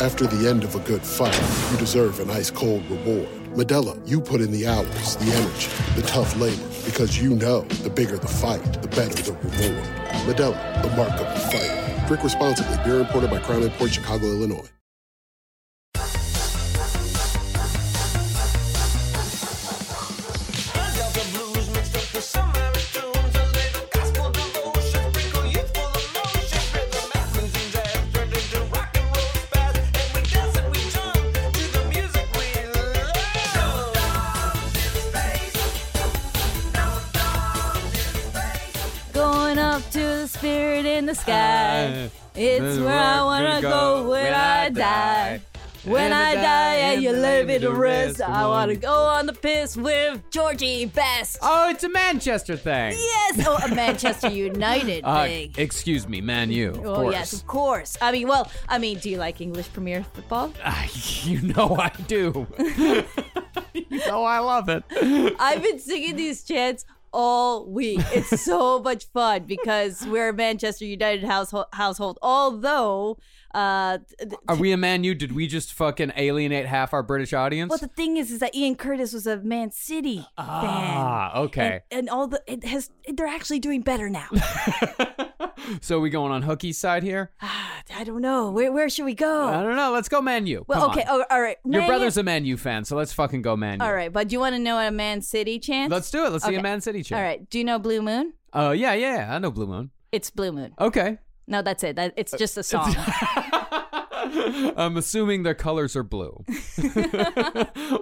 After the end of a good fight, you deserve an ice cold reward. Modelo, you put in the hours, the energy, the tough labor, because you know the bigger the fight, the better the reward. Modelo, the mark of the fighter. Drink responsibly. Beer imported by Crown Port Chicago, Illinois. The sky. It's where I wanna go go when I die. When I die and you lay me to rest, I wanna go on the piss with Georgie Best. Oh, it's a Manchester thing. Yes, oh, a Manchester United Uh, thing. excuse me, Man U. Of Oh course. yes, of course. I mean, well, I mean, do you like English Premier Football? you know I do. you know I love it. I've been singing these chants all week. It's so much fun because we're a Manchester United household. household. Although, uh, th- Are we a Man U? Did we just fucking alienate half our British audience? well, the thing is, is that Ian Curtis was a Man City fan. ah, okay. And, and all the it has they're actually doing better now. so we going on Hooky's side here? I don't know where where should we go? I don't know. Let's go Man U. well, Come okay, on. oh, all right. Your Man brother's a Man U fan, so let's fucking go Man U. all right, but do you want to know a Man City chant? Let's do it. Let's see a Okay. Man City chant. All right. Do you know Blue Moon? Oh, yeah, yeah, yeah. I know Blue Moon. It's Blue Moon. Okay. No, that's it. That, it's uh, just a song. I'm assuming their colors are blue.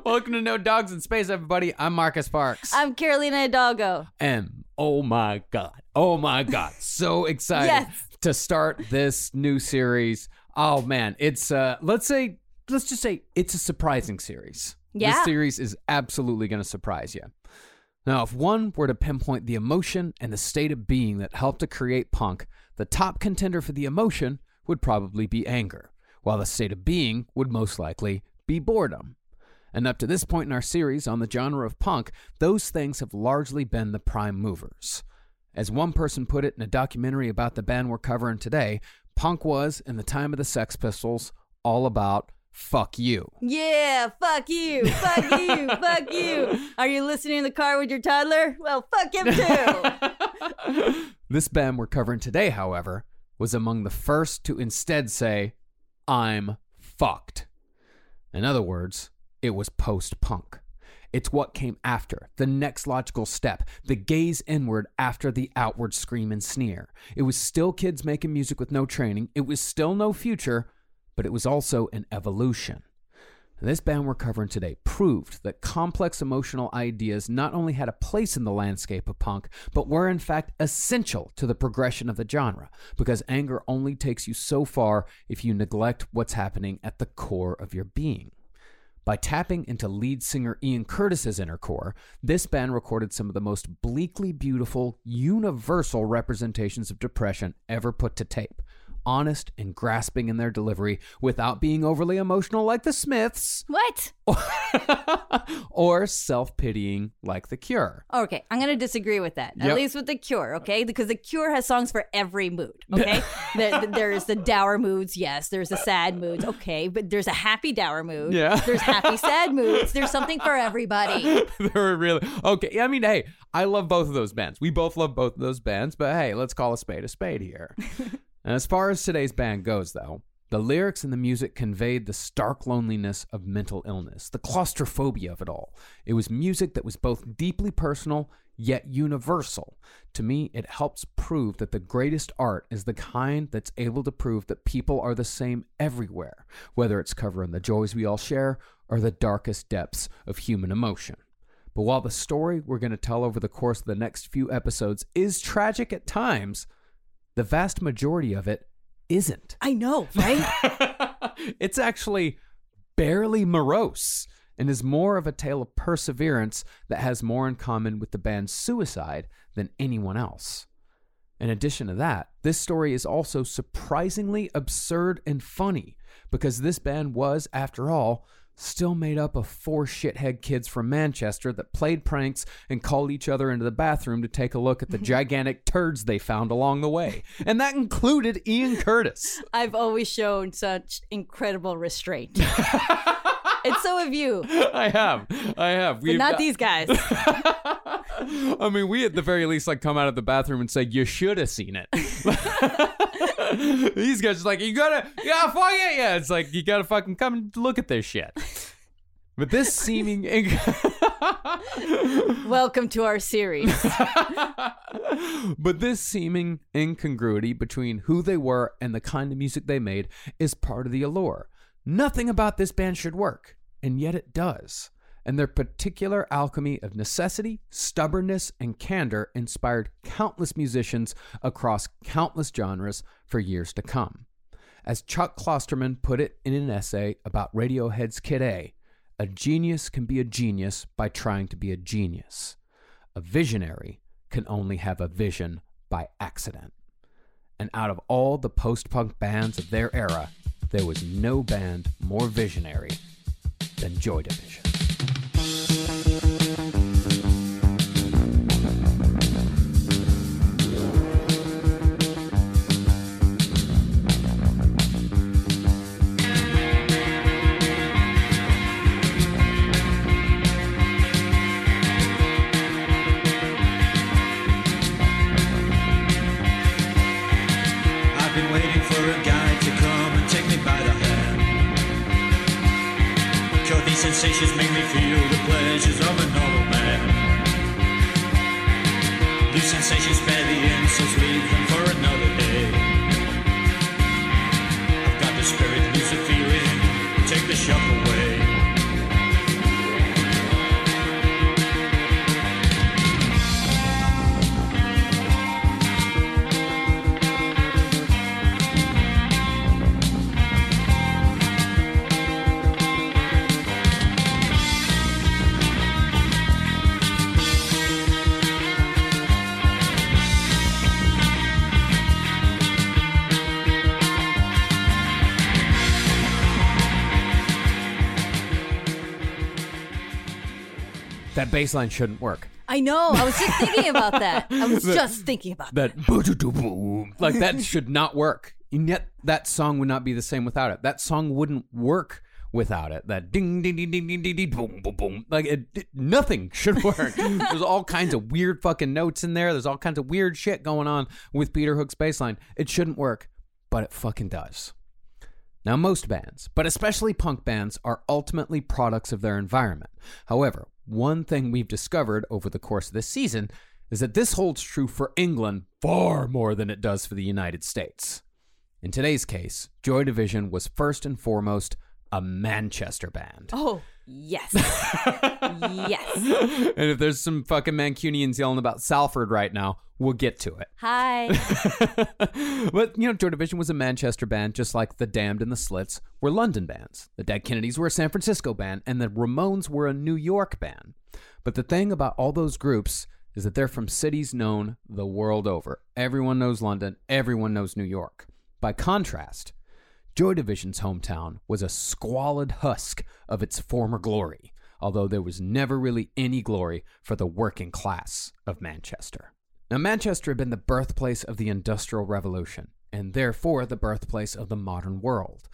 Welcome to No Dogs in Space, everybody. I'm Marcus Parks. I'm Carolina Hidalgo. and oh my god, oh my god, so excited Yes. to start this new series. Oh man, it's uh, let's say, let's just say it's a surprising series. Yeah. this series is absolutely going to surprise you. Now, if one were to pinpoint the emotion and the state of being that helped to create punk, the top contender for the emotion would probably be anger, while the state of being would most likely be boredom. And up to this point in our series on the genre of punk, those things have largely been the prime movers. As one person put it in a documentary about the band we're covering today, punk was, in the time of the Sex Pistols, all about fuck you. Yeah, fuck you, fuck you, fuck you. Are you listening in the car with your toddler? Well, fuck him too. This band we're covering today, however, was among the first to instead say, I'm fucked. In other words, it was post punk. It's what came after, the next logical step, the gaze inward after the outward scream and sneer. It was still kids making music with no training, it was still no future, but it was also an evolution. This band we're covering today proved that complex emotional ideas not only had a place in the landscape of punk, but were in fact essential to the progression of the genre, because anger only takes you so far if you neglect what's happening at the core of your being. By tapping into lead singer Ian Curtis's inner core, this band recorded some of the most bleakly beautiful, universal representations of depression ever put to tape. Honest and grasping in their delivery without being overly emotional like the Smiths what? or self pitying like The Cure. Okay, I'm gonna disagree with that. At least with the Cure, okay? Because the Cure has songs for every mood. Okay, there, there's the dour moods, yes. There's the sad moods, okay. But there's a happy dour mood. Yeah. There's happy sad moods. There's something for everybody. They're really okay. I mean, hey, I love both of those bands. We both love both of those bands, but hey, let's call a spade a spade here. And as far as today's band goes, though, the lyrics and the music conveyed the stark loneliness of mental illness, the claustrophobia of it all. It was music that was both deeply personal yet universal. To me, it helps prove that the greatest art is the kind that's able to prove that people are the same everywhere, whether it's covering the joys we all share or the darkest depths of human emotion. But while the story we're going to tell over the course of the next few episodes is tragic at times, the vast majority of it isn't. I know, right? it's actually barely morose and is more of a tale of perseverance that has more in common with the band's suicide than anyone else. In addition to that, this story is also surprisingly absurd and funny because this band was, after all, still made up of four shithead kids from Manchester that played pranks and called each other into the bathroom to take a look at the gigantic turds they found along the way. And that included Ian Curtis. I've always shown such incredible restraint. and so have you. I have. I have. We've not got- these guys. I mean, we at the very least like come out of the bathroom and say, "You should have seen it." These guys are like, "You gotta, yeah, fuck it, yeah." It's like you gotta fucking come and look at this shit. But this seeming, Welcome to our series. but this seeming incongruity between who they were and the kind of music they made is part of the allure. Nothing about this band should work, and yet it does. And their particular alchemy of necessity, stubbornness, and candor inspired countless musicians across countless genres for years to come. As Chuck Klosterman put it in an essay about Radiohead's Kid A, a genius can be a genius by trying to be a genius. A visionary can only have a vision by accident. And out of all the post punk bands of their era, there was no band more visionary than Joy Division. That bass line shouldn't work. I know. I was just thinking about that. I was just thinking about that. That boo-doo-doo-boom, like that should not work. And yet that song would not be the same without it. That song wouldn't work without it. That ding ding ding ding ding ding, ding boom boom boom. Like it, it- nothing should work. There's all kinds of weird fucking notes in there. There's all kinds of weird shit going on with Peter Hook's bass line. It shouldn't work, but it fucking does. Now, most bands, but especially punk bands, are ultimately products of their environment. However, one thing we've discovered over the course of this season is that this holds true for England far more than it does for the United States. In today's case, Joy Division was first and foremost a Manchester band. Oh, yes. yes. and if there's some fucking Mancunians yelling about Salford right now, we'll get to it. Hi. but you know, Joy Division was a Manchester band, just like the Damned and the Slits were London bands. The Dead Kennedys were a San Francisco band, and the Ramones were a New York band. But the thing about all those groups is that they're from cities known the world over. Everyone knows London, everyone knows New York. By contrast, Joy Division's hometown was a squalid husk of its former glory, although there was never really any glory for the working class of Manchester. Now, Manchester had been the birthplace of the Industrial Revolution, and therefore the birthplace of the modern world.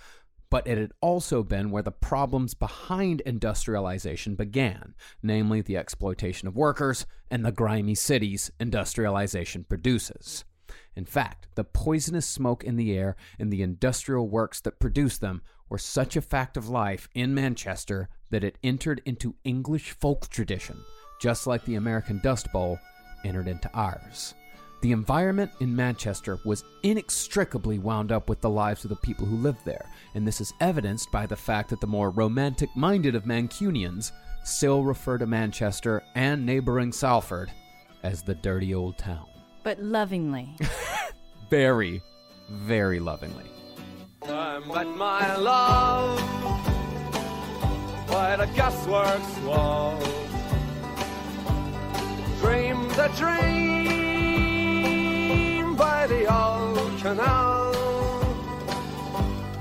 But it had also been where the problems behind industrialization began, namely the exploitation of workers and the grimy cities industrialization produces. In fact, the poisonous smoke in the air and the industrial works that produced them were such a fact of life in Manchester that it entered into English folk tradition, just like the American Dust Bowl entered into ours. The environment in Manchester was inextricably wound up with the lives of the people who lived there, and this is evidenced by the fact that the more romantic minded of Mancunians still refer to Manchester and neighboring Salford as the dirty old town but lovingly. very, very lovingly. I met my love by the gasworks wall. Dreamed the dream by the old canal.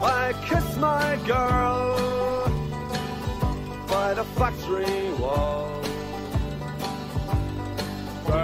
I kissed my girl by the factory wall.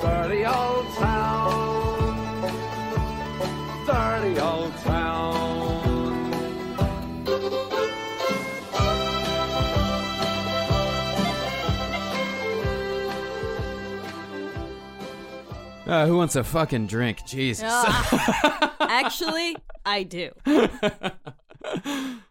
Dirty old town, dirty old town. Uh, who wants a fucking drink? Jesus. Ah. actually, I do.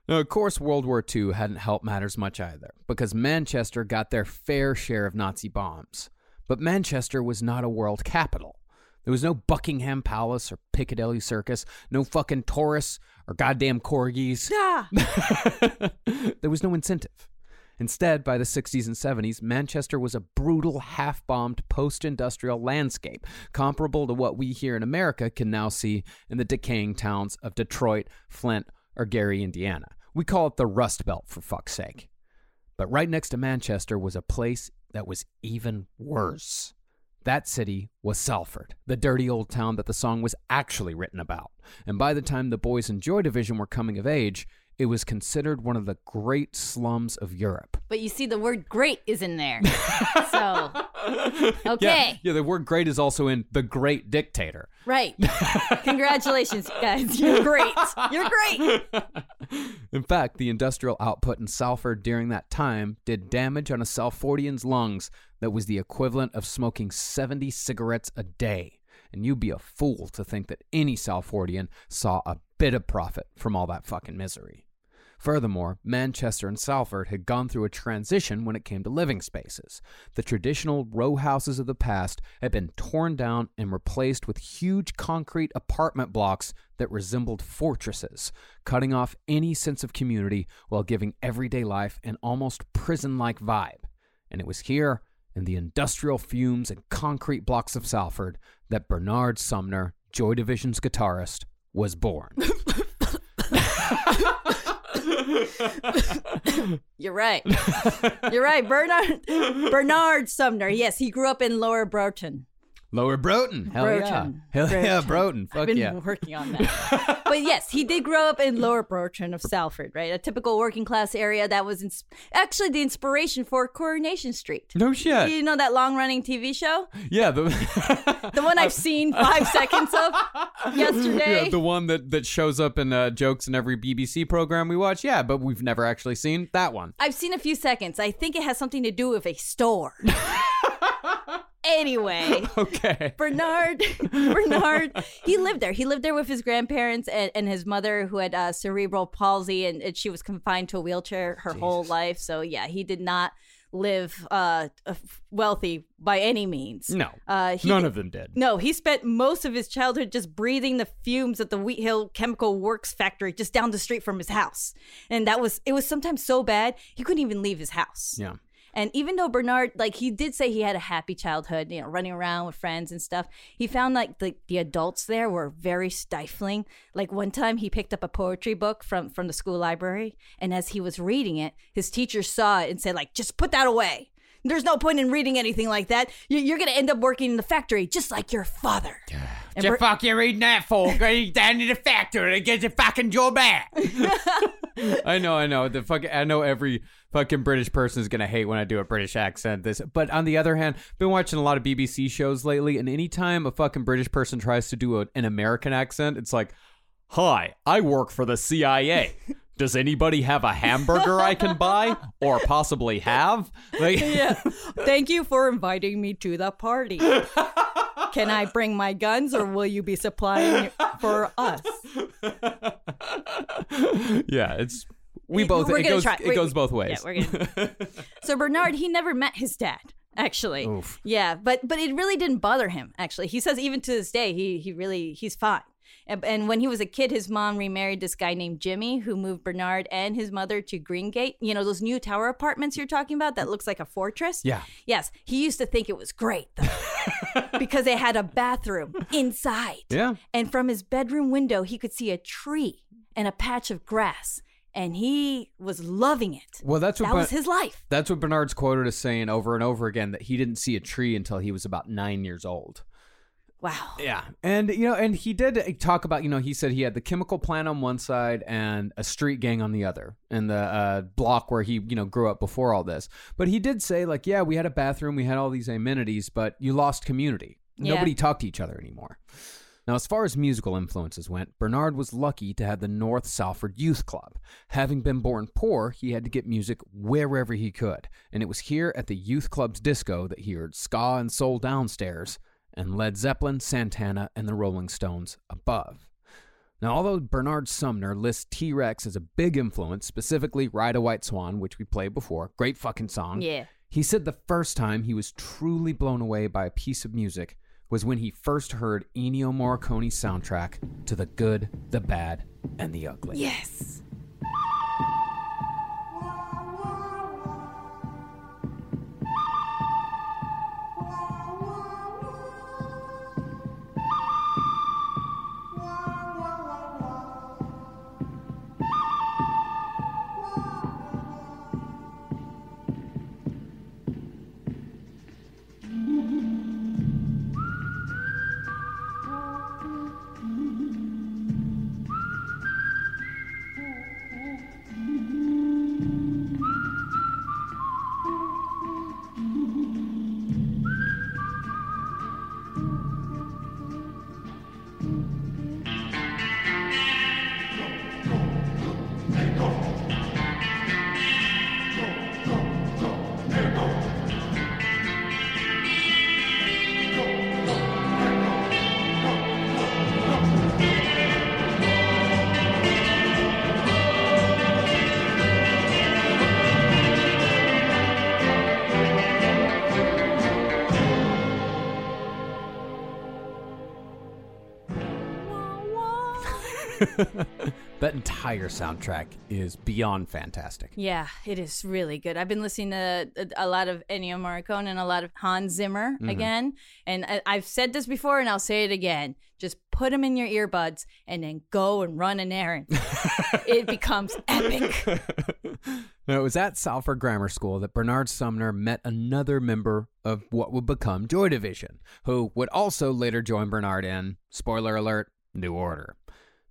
Now, of course, World War II hadn't helped matters much either, because Manchester got their fair share of Nazi bombs. But Manchester was not a world capital. There was no Buckingham Palace or Piccadilly Circus, no fucking tourists or goddamn corgis. Ah, there was no incentive. Instead, by the 60s and 70s, Manchester was a brutal, half bombed post industrial landscape, comparable to what we here in America can now see in the decaying towns of Detroit, Flint, or Gary, Indiana. We call it the Rust Belt, for fuck's sake. But right next to Manchester was a place that was even worse. That city was Salford, the dirty old town that the song was actually written about. And by the time the Boys in Joy Division were coming of age, it was considered one of the great slums of Europe. but you see, the word "great" is in there. so, Yeah, okay, yeah, the word great is also in The Great Dictator. right. Congratulations, guys. You're great. You're great. In fact, the industrial output in Salford during that time did damage on a Salfordian's lungs that was the equivalent of smoking 70 cigarettes a day. And you'd be a fool to think that any Salfordian saw a bit of profit from all that fucking misery. Furthermore, Manchester and Salford had gone through a transition when it came to living spaces. The traditional row houses of the past had been torn down and replaced with huge concrete apartment blocks that resembled fortresses, cutting off any sense of community while giving everyday life an almost prison like vibe. And it was here, in the industrial fumes and concrete blocks of Salford, that Bernard Sumner, Joy Division's guitarist, was born. You're right. You're right. Bernard Bernard Sumner. Yes, he grew up in Lower Broughton. Lower Broughton. Hell yeah. Broughton. Hell yeah, Broughton. I've been yeah. working on that. but yes, he did grow up in Lower Broughton of Salford, right? A typical working class area that was ins- actually the inspiration for Coronation Street. No shit. You know that long running TV show? Yeah, the, The one I've seen five seconds of yesterday? yeah, the one that, that shows up in uh, jokes in every BBC program we watch. Yeah, but we've never actually seen that one. I've seen a few seconds. I think it has something to do with a store. Anyway. Okay. Bernard, Bernard, he lived there. He lived there with his grandparents and, and his mother, who had uh, cerebral palsy, and, and she was confined to a wheelchair her whole life. So yeah, he did not live uh, wealthy by any means. No. uh, he None of them did. No, he spent most of his childhood just breathing the fumes at the Wheat Hill Chemical Works factory just down the street from his house, and that was it was sometimes so bad he couldn't even leave his house. Yeah. And even though Bernard, like he did say he had a happy childhood, you know, running around with friends and stuff, he found like the, the adults there were very stifling. Like one time he picked up a poetry book from from the school library, and as he was reading it, his teacher saw it and said, like, just put that away. There's no point in reading anything like that. You- You're gonna end up working in the factory just like your father. And the Ber- fuck you reading that for? Go down to the factory and get your fucking job back. I know, I know. The fucking, I know every fucking British person is gonna hate when I do a British accent. This, but on the other hand, been watching a lot of BBC shows lately, and anytime a fucking British person tries to do a, an American accent, it's like, "Hi, I work for the CIA." Does anybody have a hamburger I can buy or possibly have? Like, yeah. Thank you for inviting me to the party. Can I bring my guns or will you be supplying for us? yeah, it's we both. we're It goes. try- It we're- goes both Yeah, ways. we're gonna. so Bernard, he never met his dad. Actually, Oof. yeah, but but it really didn't bother him. Actually, he says even to this day, he he really he's fine. And, and when he was a kid, his mom remarried this guy named Jimmy, who moved Bernard and his mother to Greengate. You know those new tower apartments you're talking about that looks like a fortress. Yeah. Yes, he used to think it was great though, because they had a bathroom inside. Yeah. And from his bedroom window, he could see a tree and a patch of grass, and he was loving it. Well, that's what that Ber- was his life. That's what Bernard's quoted as saying over and over again that he didn't see a tree until he was about nine years old. Wow. Yeah, and you know, and he did talk about, you know, he said he had the chemical plant on one side and a street gang on the other, and the uh, block where he, you know, grew up before all this. But he did say, like, yeah, we had a bathroom, we had all these amenities, but you lost community. Yeah. Nobody talked to each other anymore. Now, as far as musical influences went, Bernard was lucky to have the North Salford Youth Club. Having been born poor, he had to get music wherever he could, and it was here at the Youth Club's disco that he heard ska and soul downstairs and Led Zeppelin, Santana, and the Rolling Stones above. Now, although Bernard Sumner lists T Rex as a big influence, specifically Ride a White Swan, which we played before, great fucking song. Yeah. He said the first time he was truly blown away by a piece of music was when he first heard Ennio Morricone's soundtrack to The Good, the Bad, and the Ugly. Yes. That entire soundtrack is beyond fantastic. Yeah, it is really good. I've been listening to a, a lot of Ennio Morricone and a lot of Hans Zimmer Mm-hmm. again. And I, I've said this before and I'll say it again. Just put them in your earbuds and then go and run an errand. it becomes epic. Now, it was at Salford Grammar School that Bernard Sumner met another member of what would become Joy Division, who would also later join Bernard in, spoiler alert, New Order.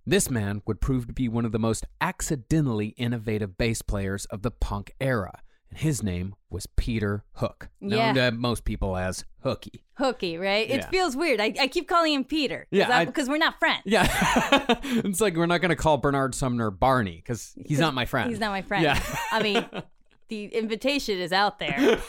This man would prove to be one of the most accidentally innovative bass players of the punk era, and his name was Peter Hook, known Yeah. to most people as Hooky. Hooky, right? It Yeah. feels weird. I, I keep calling him Peter. Yeah, Because we're not friends. Yeah, it's like we're not going to call Bernard Sumner Barney because he's not my friend. He's not my friend. Yeah. I mean, the invitation is out there.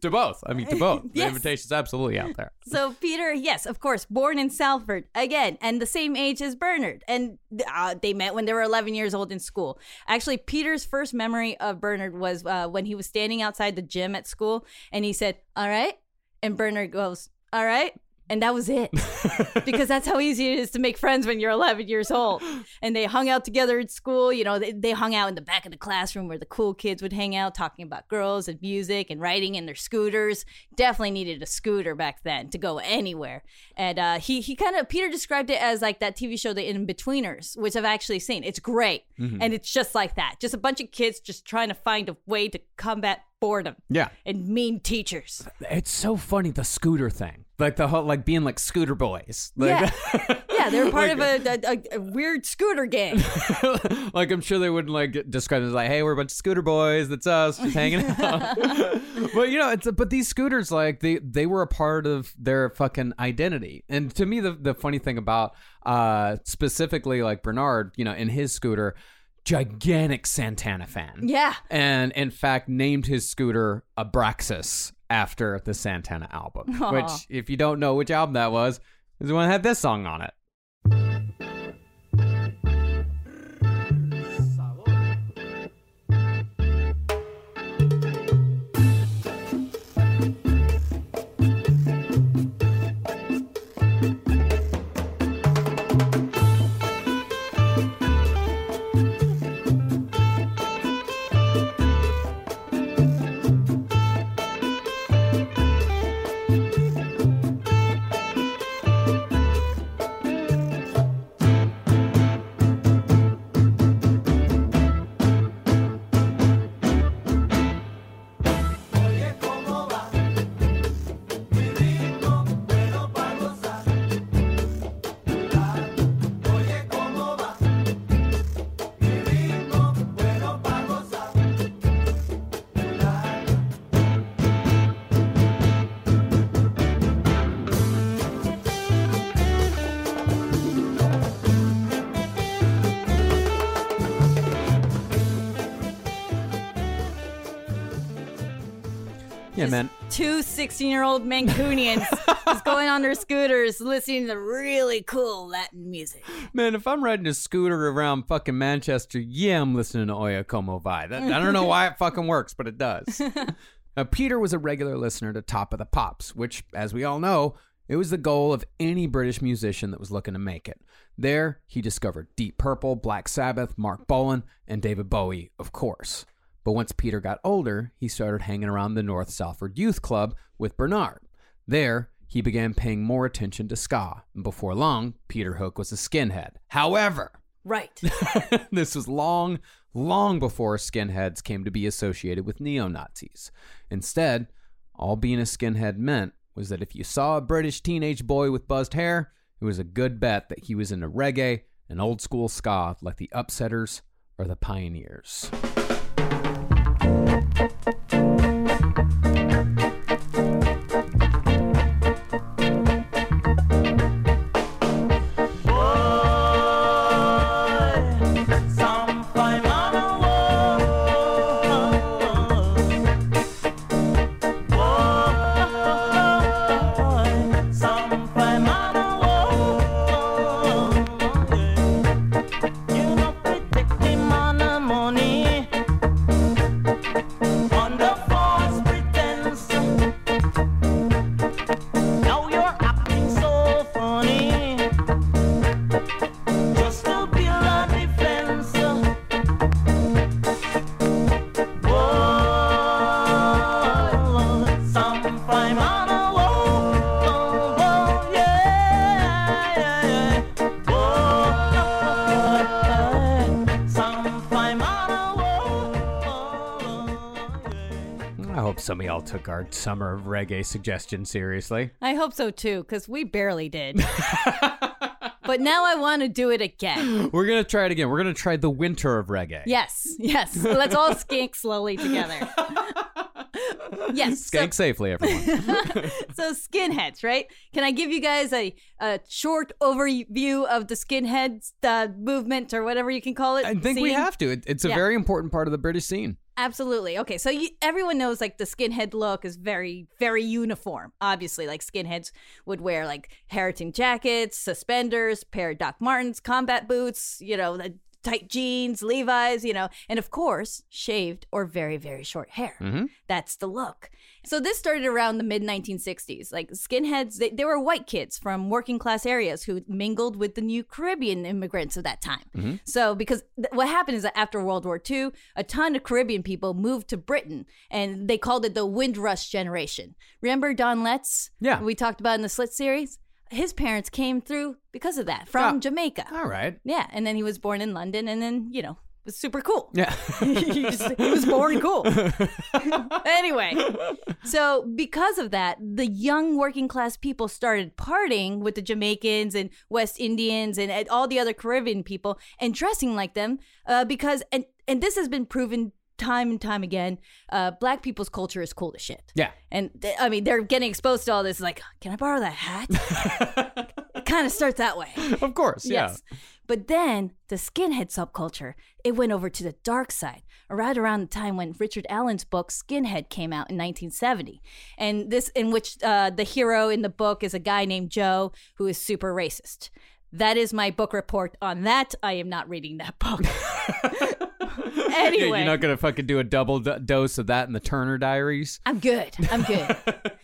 To both. I mean, to both. The Yes. invitation's absolutely out there. So Peter, yes, of course, born in Salford again, and the same age as Bernard, and uh, they met when they were 11 years old in school. Actually, Peter's first memory of Bernard was uh, when he was standing outside the gym at school, and he said, "All right," and Bernard goes, "All right." And that was it. because that's how easy it is to make friends when you're 11 years old. And they hung out together at school. You know, they, they hung out in the back of the classroom where the cool kids would hang out talking about girls and music and riding in their scooters. Definitely needed a scooter back then to go anywhere. And uh, he, he kind of, Peter described it as like that TV show, The Inbetweeners, which I've actually seen. It's great. And it's just like that. Just a bunch of kids just trying to find a way to combat boredom Yeah. and mean teachers. It's so funny the scooter thing, like the whole like being like scooter boys. Like, Yeah. Yeah, they're part of a, a, a, a weird scooter gang. like I'm sure they wouldn't like describe it as like, hey, we're a bunch of scooter boys. That's us, just hanging out. but you know, it's but these scooters like they they were a part of their fucking identity. And to me, the the funny thing about uh specifically like Bernard, you know, in his scooter. Gigantic Santana fan. Yeah. And in fact, named his scooter Abraxas after the Santana album. Aw. Which, if you don't know which album that was, is the one that had this song on it. Yeah, Just man. Two 16 year old Mancunians just going on their scooters listening to really cool Latin music. Man, if I'm riding a scooter around fucking Manchester, yeah, I'm listening to Oye Como Va. That, I don't know why it fucking works, but it does. Now, Peter was a regular listener to Top of the Pops, which, as we all know, it was the goal of any British musician that was looking to make it. There, he discovered Deep Purple, Black Sabbath, Marc Bolan, and David Bowie, of course. But once Peter got older, he started hanging around the North Salford Youth Club with Bernard. There, he began paying more attention to ska, and before long, Peter Hook was a skinhead. However, Right. this was long, long before skinheads came to be associated with neo Nazis. Instead, all being a skinhead meant was that if you saw a British teenage boy with buzzed hair, it was a good bet that he was into reggae and old school ska like the Upsetters or the Pioneers thank you I hope some of y'all took our summer of reggae suggestion seriously. I hope so too, because we barely did. but now I want to do it again. We're going to try it again. We're going to try the winter of reggae. Yes, yes. Let's all skink slowly together. yes. so- Skank safely, everyone. so skinheads, right? Can I give you guys a, a short overview of the skinheads uh, movement or whatever you can call it? I think we have to. It, it's a Yeah. very important part of the British scene. Absolutely. Okay, so you, everyone knows like the skinhead look is very, very uniform. Obviously, like skinheads would wear like Harrington jackets, suspenders, pair of Doc Martens, combat boots, you know, tight jeans, Levi's, you know, and of course, shaved or very, very short hair. Mm-hmm. That's the look. So this started around the mid 1960s. Like skinheads, they, they were white kids from working class areas who mingled with the new Caribbean immigrants of that time. Mm-hmm. So because th- what happened is that after World War II, a ton of Caribbean people moved to Britain, and they called it the Windrush generation. Remember Don Letts? Yeah. we talked about in the Slit series. His parents came through because of that from Ah. Jamaica. All right. Yeah, and then he was born in London, and then you know was super cool. Yeah. he, just, he was born cool. anyway, so because of that, the young working class people started partying with the Jamaicans and West Indians and, and all the other Caribbean people and dressing like them uh, because and and this has been proven time and time again. Uh, black people's culture is cool as shit. Yeah. And th- I mean, they're getting exposed to all this. Like, can I borrow that hat? it kind of starts that way. Of course. Yeah. Yes. But then the skinhead subculture, it went over to the dark side, right around the time when Richard Allen's book Skinhead came out in 1970, and this in which uh, the hero in the book is a guy named Joe who is super racist. That is my book report on that. I am not reading that book. Anyway, You're not gonna fucking do a double d- dose of that in the Turner Diaries. I'm good. I'm good.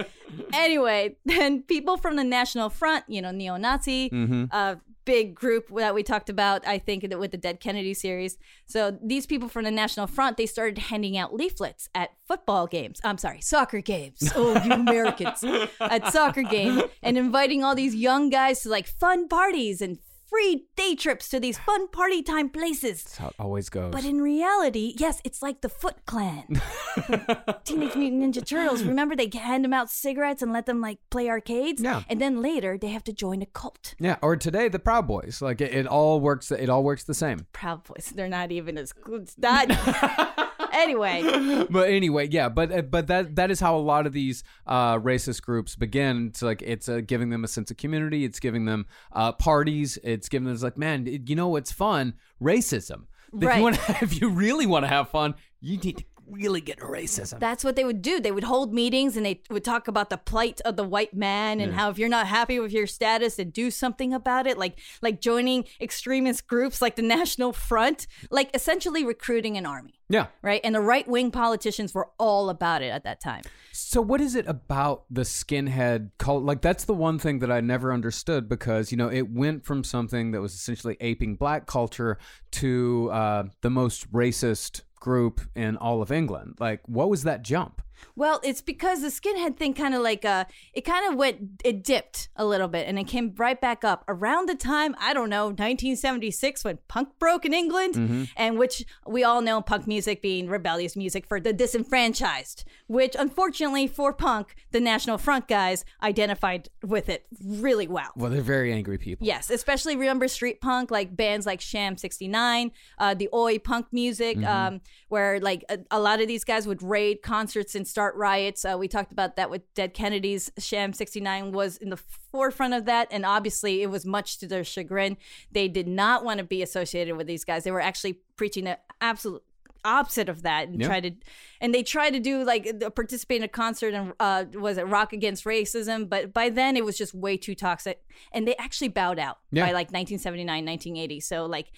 anyway, then people from the National Front, you know, neo-Nazi, uh, big group that we talked about, I think, with the Dead Kennedy series. So these people from the National Front, they started handing out leaflets at football games. I'm sorry, soccer games. Oh, you Americans at soccer games, and inviting all these young guys to like fun parties and free day trips to these fun party time places. That's how it always goes. But in reality, yes, it's like the Foot Clan. Teenage Mutant Ninja Turtles. Remember they hand them out cigarettes and let them like play arcades? Yeah. And then later they have to join a cult. yeah, or today the Proud Boys. Like it, it all works. It all works the same. Proud Boys. They're not even as good. Not. anyway, but anyway, yeah, but uh, but that that is how a lot of these uh, racist groups begin. It's like it's uh, giving them a sense of community. It's giving them uh, parties. It's giving them it's like, man, it- you know what's fun? Racism. If Right. you want, if you really want to have fun, you need to really get into racism. that's what they would do. They would hold meetings and they would talk about the plight of the white man and how if you're not happy with your status, then do something about it. Like like joining extremist groups like the National Front, like essentially recruiting an army. Yeah. Right. And the right wing politicians were all about it at that time. So what is it about the skinhead cult? Like that's the one thing that I never understood because you know it went from something that was essentially aping black culture to uh, the most racist group in all of England. Like what was that jump? Well, it's because the skinhead thing kind of like uh it kind of went it dipped a little bit and it came right back up around the time, I don't know, 1976 when punk broke in England and which we all know punk music being rebellious music for the disenfranchised, which unfortunately for punk, the National Front guys identified with it really well. Well, they're very angry people. Yes, especially remember street punk, like bands like Sham 69, uh, the Oi punk music, um, where like a, a lot of these guys would raid concerts and start riots. Uh, we talked about that with Dead Kennedys. Sham 69 was in the forefront of that, and obviously it was much to their chagrin. They did not want to be associated with these guys. They were actually preaching the absolute opposite of that and Yeah. tried to and they tried to do like participate in a concert and uh was it rock against racism but by then it was just way too toxic and they actually bowed out Yeah. by like 1979 1980 so like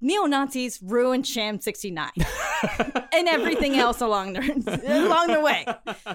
neo-nazis ruined sham 69 and everything else along the along the way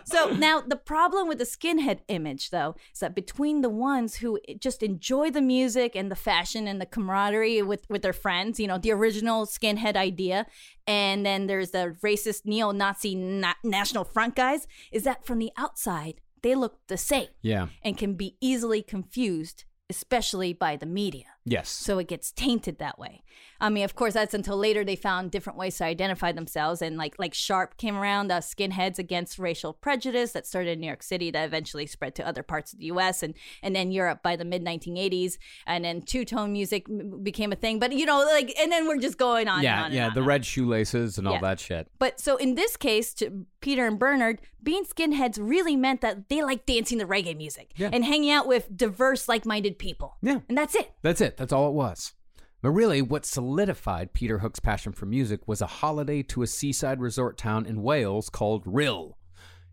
so now the problem with the skinhead image though is that between the ones who just enjoy the music and the fashion and the camaraderie with with their friends you know the original skinhead idea and then there's the racist neo-nazi na- national front guys is that from the outside they look the same Yeah. and can be easily confused especially by the media Yes. so it gets tainted that way. I mean, of course, that's until later they found different ways to identify themselves, and like like Sharp came around, uh, skinheads against racial prejudice that started in New York City, that eventually spread to other parts of the U.S. and and then Europe by the mid 1980s, and then two tone music m- became a thing. But you know, like, and then we're just going on. and yeah, on and yeah, on the on. red shoelaces and all that shit. But so in this case, to Peter and Bernard, being skinheads really meant that they like dancing the reggae music Yeah. and hanging out with diverse, like-minded people. Yeah. and that's it. That's it. That's all it was. But really, what solidified Peter Hook's passion for music was a holiday to a seaside resort town in Wales called Rhyl.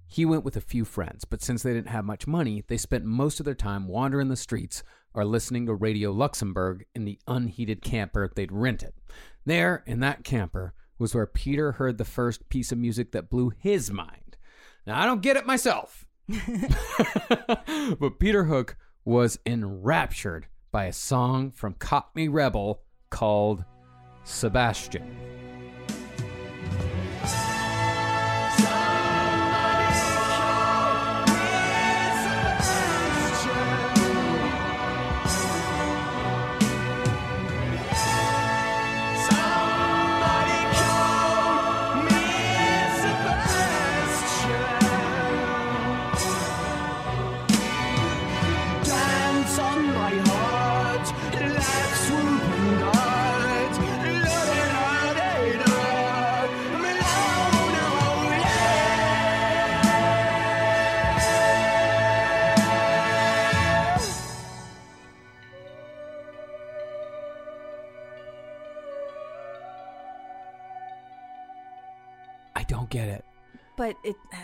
He went with a few friends, but since they didn't have much money, they spent most of their time wandering the streets or listening to Radio Luxembourg in the unheated camper they'd rented. There, in that camper, was where Peter heard the first piece of music that blew his mind. Now, I don't get it myself. but Peter Hook was enraptured by a song from Cockney Rebel called Sebastian.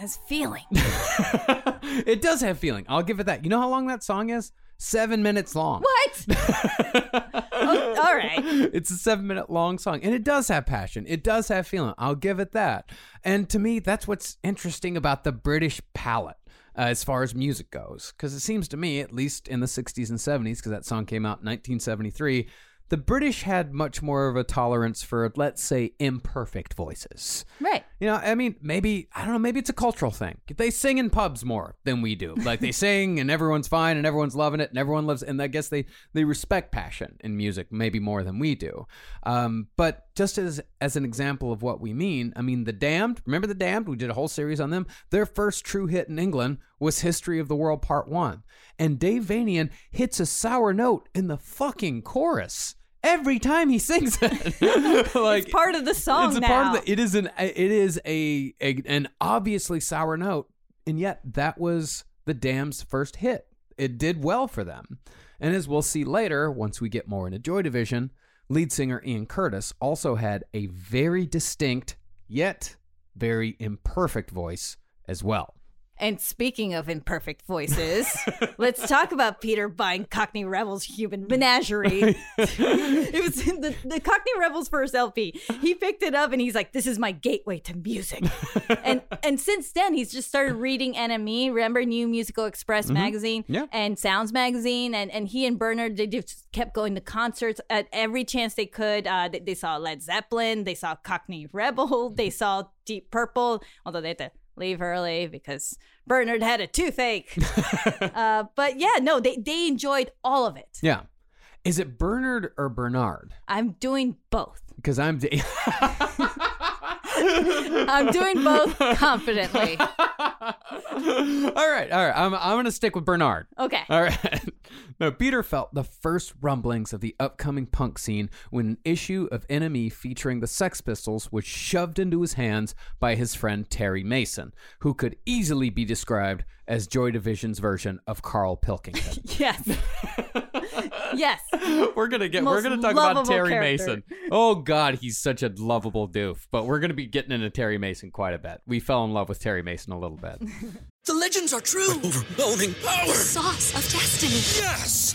Has feeling. it does have feeling. I'll give it that. You know how long that song is? Seven minutes long. What? Oh, all right. It's a seven minute long song, and it does have passion. It does have feeling. I'll give it that. And to me, that's what's interesting about the British palette. Uh, as far as music goes, because it seems to me, at least in the 60s and 70s, because that song came out in 1973, the British had much more of a tolerance for, let's say, imperfect voices. Right. You know, I mean, maybe, I don't know, maybe it's a cultural thing. They sing in pubs more than we do. Like they sing and everyone's fine and everyone's loving it and everyone loves and I guess they they respect passion in music maybe more than we do. Um, but just as as an example of what we mean, I mean, The Damned, remember The Damned? We did a whole series on them. Their first true hit in England was History of the World Part 1. And Dave Vanian hits a sour note in the fucking chorus every time he sings it. like It's part of the song it's a now. part of the it is an it is a, a an obviously sour note and yet that was the Damned's first hit it did well for them and as we'll see later once we get more into joy division lead singer ian curtis also had a very distinct yet very imperfect voice as well And speaking of imperfect voices, let's talk about Peter buying Cockney Rebels Human Menagerie. it was the, the Cockney Rebels first LP. He picked it up and he's like, "This is my gateway to music." and and since then, he's just started reading NME. Remember New Musical Express magazine Yeah. and Sounds magazine, and and he and Bernard they just kept going to concerts at every chance they could. Uh, they, they saw Led Zeppelin, they saw Cockney Rebel, they saw Deep Purple, although they had to leave early because Bernard had a toothache. uh, but yeah, no, they they enjoyed all of it. yeah is it bernard or bernard I'm doing both. because i'm I'm doing both confidently. all right all right i'm, I'm gonna stick with bernard Okay. All right. now, Peter felt the first rumblings of the upcoming punk scene when an issue of NME featuring the Sex Pistols was shoved into his hands by his friend Terry Mason, who could easily be described as Joy Division's version of Carl Pilkington. Yes. yes. we're gonna get we're gonna talk about Terry character. Mason. Oh God, he's such a lovable doof. But we're gonna be getting into Terry Mason quite a bit. We fell in love with Terry Mason a little bit. The legends are true. Overwhelming power. Sauce of destiny. Yes!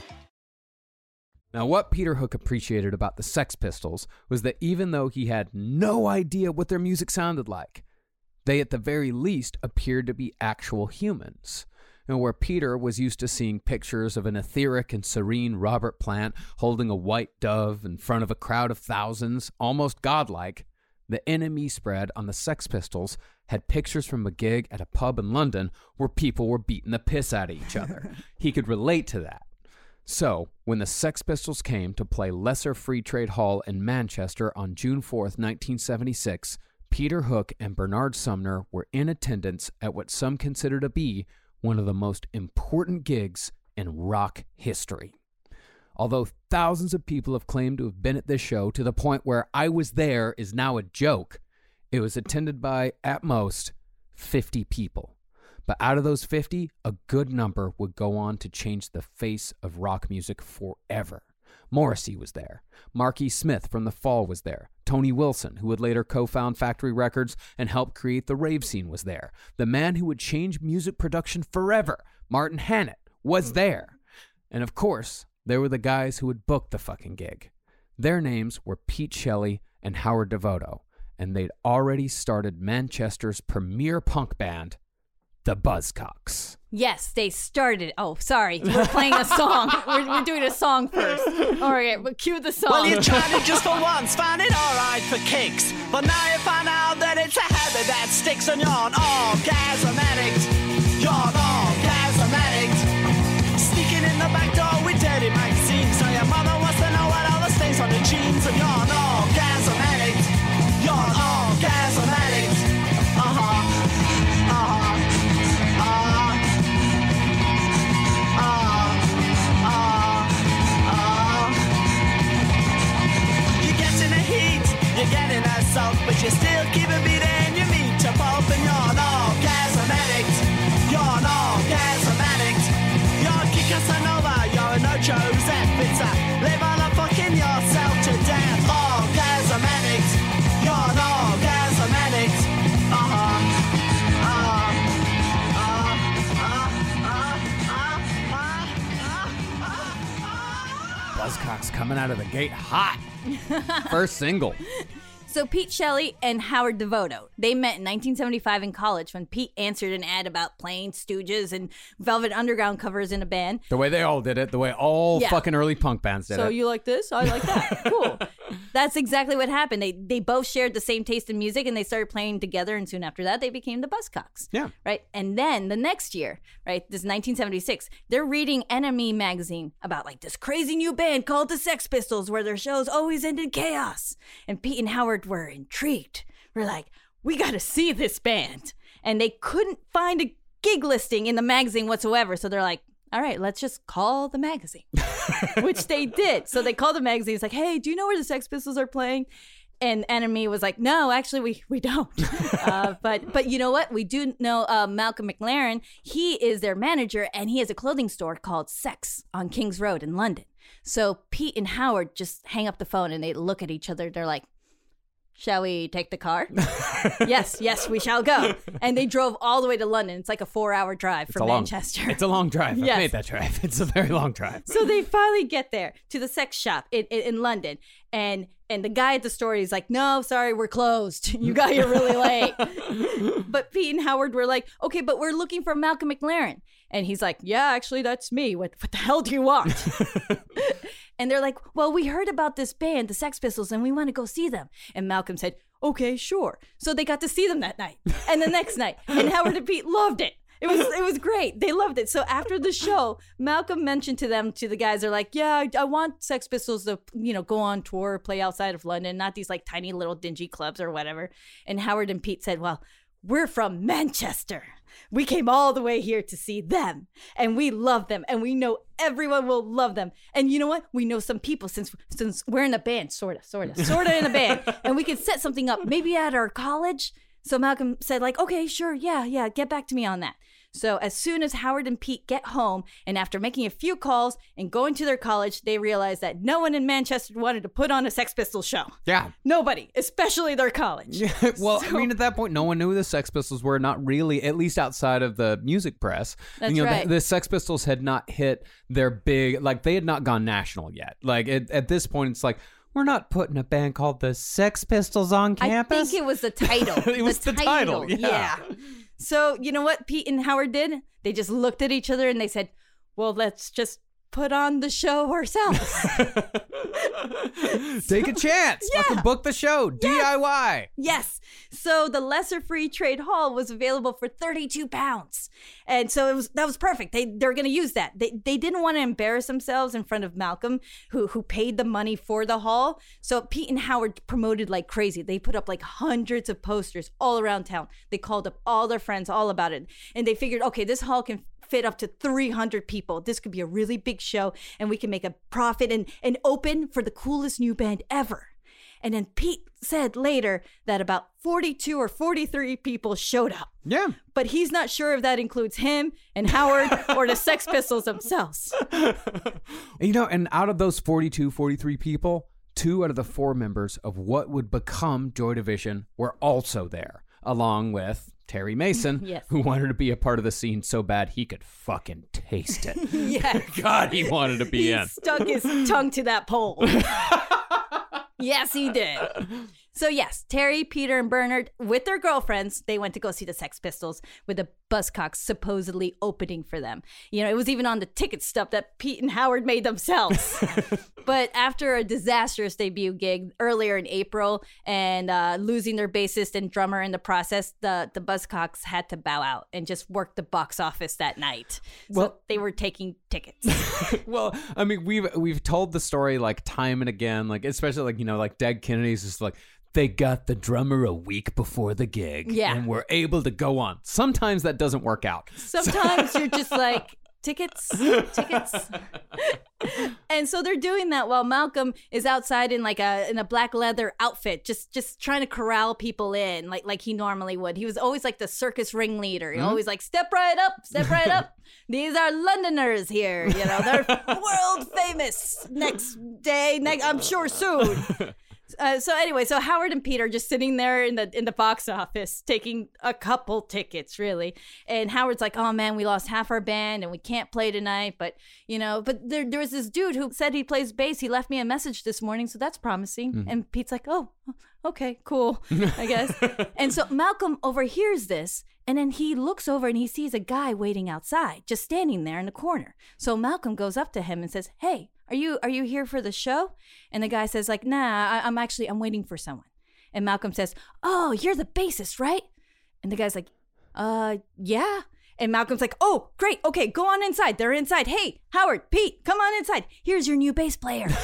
Now, what Peter Hook appreciated about the Sex Pistols was that even though he had no idea what their music sounded like, they at the very least appeared to be actual humans. And where Peter was used to seeing pictures of an etheric and serene Robert Plant holding a white dove in front of a crowd of thousands, almost godlike, the NME spread on the Sex Pistols had pictures from a gig at a pub in London where people were beating the piss out of each other. he could relate to that. So, when the Sex Pistols came to play Lesser Free Trade Hall in Manchester on June 4th, 1976, Peter Hook and Bernard Sumner were in attendance at what some consider to be one of the most important gigs in rock history. Although thousands of people have claimed to have been at this show to the point where I was there is now a joke, it was attended by, at most, 50 people. But out of those 50, a good number would go on to change the face of rock music forever. Morrissey was there. Marky Smith from The Fall was there. Tony Wilson, who would later co found Factory Records and help create the rave scene, was there. The man who would change music production forever, Martin Hannett, was there. And of course, there were the guys who would book the fucking gig. Their names were Pete Shelley and Howard Devoto, and they'd already started Manchester's premier punk band, the Buzzcocks. Yes, they started. Oh, sorry. We're playing a song. we're, we're doing a song first. All right, but cue the song. Well, you tried it just for once, found it alright for kicks. But now you find out that it's a habit that sticks and you're an orgasm addict. You're an orgasm addict. Sneaking in the back door with dirty magazines. So your mother wants to know what all the stains on the jeans. And you're an orgasm you still keep a beating your meat to pulp, and you're an orgasm addict. You're an orgasm addict. You're a Kid you're an Ocho Pizza. Live on a fucking yourself to death. Orgasm addict. You're an orgasm addict. Uh-huh. Buzzcocks coming out of the gate hot. First single. So Pete Shelley and Howard Devoto, they met in 1975 in college when Pete answered an ad about playing Stooges and Velvet Underground covers in a band. The way they all did it, the way all Yeah. fucking early punk bands did So it. So you like this? I like that. cool. That's exactly what happened. They they both shared the same taste in music and they started playing together and soon after that they became the Buzzcocks. Yeah. Right? And then the next year, right, this 1976, they're reading NME magazine about like this crazy new band called the Sex Pistols where their shows always end in chaos. And Pete and Howard were intrigued. We're like, we got to see this band. And they couldn't find a gig listing in the magazine whatsoever. So they're like, all right, let's just call the magazine, which they did. So they called the magazine. It's like, hey, do you know where the Sex Pistols are playing? And NME was like, no, actually, we we don't. uh, but but you know what? We do know uh, Malcolm McLaren. He is their manager, and he has a clothing store called Sex on Kings Road in London. So Pete and Howard just hang up the phone and they look at each other. They're like, Shall we take the car? yes, yes, we shall go. And they drove all the way to London. It's like a four hour drive It's from long- Manchester. It's a long drive. I've Yes. made that drive. It's a very long drive. so they finally get there to the sex shop in, in, in London, and and the guy at the store is like, "No, sorry, we're closed. You got here really late." but Pete and Howard were like, "Okay, but we're looking for Malcolm McLaren," and he's like, "Yeah, actually, that's me. What what the hell do you want?" And they're like, "Well, we heard about this band, the Sex Pistols, and we want to go see them." And Malcolm said, "Okay, sure." So they got to see them that night and the next night, and Howard and Pete loved it. It was it was great. They loved it. So after the show, Malcolm mentioned to them to the guys, they're like, "Yeah, I, I want Sex Pistols to you know go on tour, play outside of London, not these like tiny little dingy clubs or whatever." And Howard and Pete said, "Well, we're from Manchester. We came all the way here to see them, and we love them, and we know everyone will love them. And you know what? We know some people since since we're in a band, sorta, sorta, sorta in a band, and we can set something up, maybe at our college." So Malcolm said, like, okay, sure, yeah, yeah, get back to me on that. So as soon as Howard and Pete get home, and after making a few calls and going to their college, they realize that no one in Manchester wanted to put on a Sex Pistols show. Yeah. Nobody, especially their college. well, I mean, at that point, no one knew who the Sex Pistols were. Not really, at least outside of the music press. That's you know, right. The, the Sex Pistols had not hit their big, like they had not gone national yet. Like at, at this point, it's like we're not putting a band called the Sex Pistols on campus. I think it was the title. It was the title, yeah. So you know what Pete and Howard did? They just looked at each other and they said, "Well, let's just put on the show ourselves." Take a chance. Fucking book the show. DIY. Yes. So the lesser free trade hall was available for 32 pounds. And so it was that was perfect. They they're going to use that. They they didn't want to embarrass themselves in front of Malcolm who who paid the money for the hall. So Pete and Howard promoted like crazy. They put up like hundreds of posters all around town. They called up all their friends all about it. And they figured, "Okay, this hall can fit up to 300 people. This could be a really big show and we can make a profit and and open for the coolest new band ever." And then Pete said later that about 42 or 43 people showed up. Yeah. But he's not sure if that includes him and Howard or the Sex Pistols themselves. You know, and out of those 42, 43 people, two out of the four members of what would become Joy Division were also there, along with Terry Mason, Yes. who wanted to be a part of the scene so bad he could fucking taste it. yes. God, he wanted to be He in. stuck his tongue to that pole. yes, he did. So yes, Terry, Peter, and Bernard, with their girlfriends, they went to go see the Sex Pistols with the Buzzcocks supposedly opening for them. You know, it was even on the ticket stub that Pete and Howard made themselves. but after a disastrous debut gig earlier in April and uh, losing their bassist and drummer in the process, the the Buzzcocks had to bow out and just work the box office that night. So Well- they were taking tickets. well, I mean, we've we've told the story like time and again, like especially like you know, like Dead Kennedy's just like they got the drummer a week before the gig, Yeah. and were able to go on. Sometimes that doesn't work out. Sometimes you're just like tickets, tickets. and so they're doing that while Malcolm is outside in like a in a black leather outfit, just just trying to corral people in like like he normally would. He was always like the circus ringleader. He Mhm. always like step right up, step right up. These are Londoners here, you know. They're world famous next day, next I'm sure soon. Uh, so anyway, so Howard and Pete are just sitting there in the in the box office taking a couple tickets, really. And Howard's like, "Oh man, we lost half our band and we can't play tonight." But you know, but there there was this dude who said he plays bass. He left me a message this morning, so that's promising. Mhm. And Pete's like, "Oh, okay, cool, I guess." and so Malcolm overhears this, and then he looks over and he sees a guy waiting outside, just standing there in the corner. So Malcolm goes up to him and says, "Hey, are you are you here for the show?" And the guy says, "Like, nah, I, I'm actually I'm waiting for someone." And Malcolm says, "Oh, you're the bassist, right?" And the guy's like, "Uh, yeah." And Malcolm's like, "Oh, great. Okay, go on inside. They're inside. Hey, Howard, Pete, come on inside. Here's your new bass player."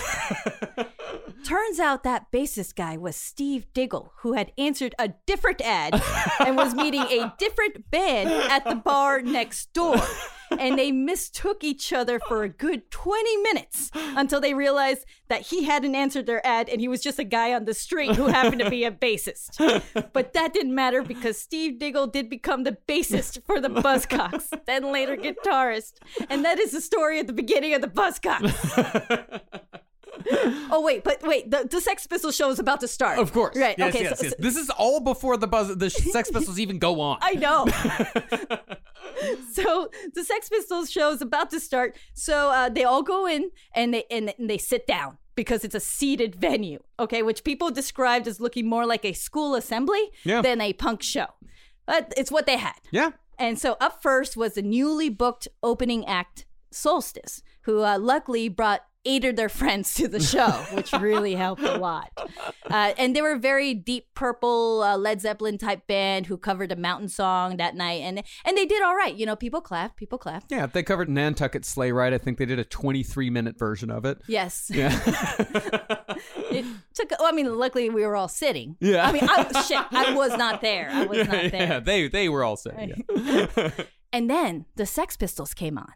Turns out that bassist guy was Steve Diggle, who had answered a different ad and was meeting a different band at the bar next door. And they mistook each other for a good 20 minutes until they realized that he hadn't answered their ad and he was just a guy on the street who happened to be a bassist. But that didn't matter because Steve Diggle did become the bassist for the Buzzcocks, then later guitarist. And that is the story at the beginning of the Buzzcocks. oh wait, but wait, the, the Sex Pistols show is about to start. Of course, right? Yes, okay, yes, so, yes. so- This is all before the buzz, the Sex Pistols even go on. I know. so the Sex Pistols show is about to start. So uh, they all go in and they and, and they sit down because it's a seated venue. Okay, which people described as looking more like a school assembly Yeah. than a punk show. But it's what they had. Yeah. And so up first was the newly booked opening act, Solstice, who uh, luckily brought of their friends to the show, which really helped a lot. Uh, and they were a very deep purple uh, Led Zeppelin type band who covered a mountain song that night, and and they did all right. You know, people clapped, people clapped. Yeah, they covered Nantucket Sleigh Ride. I think they did a 23 minute version of it. Yes. Yeah. it took. Well, I mean, luckily we were all sitting. Yeah. I mean, I, shit, I was not there. I was yeah, not there. yeah, they they were all set. Yeah. And then the Sex Pistols came on,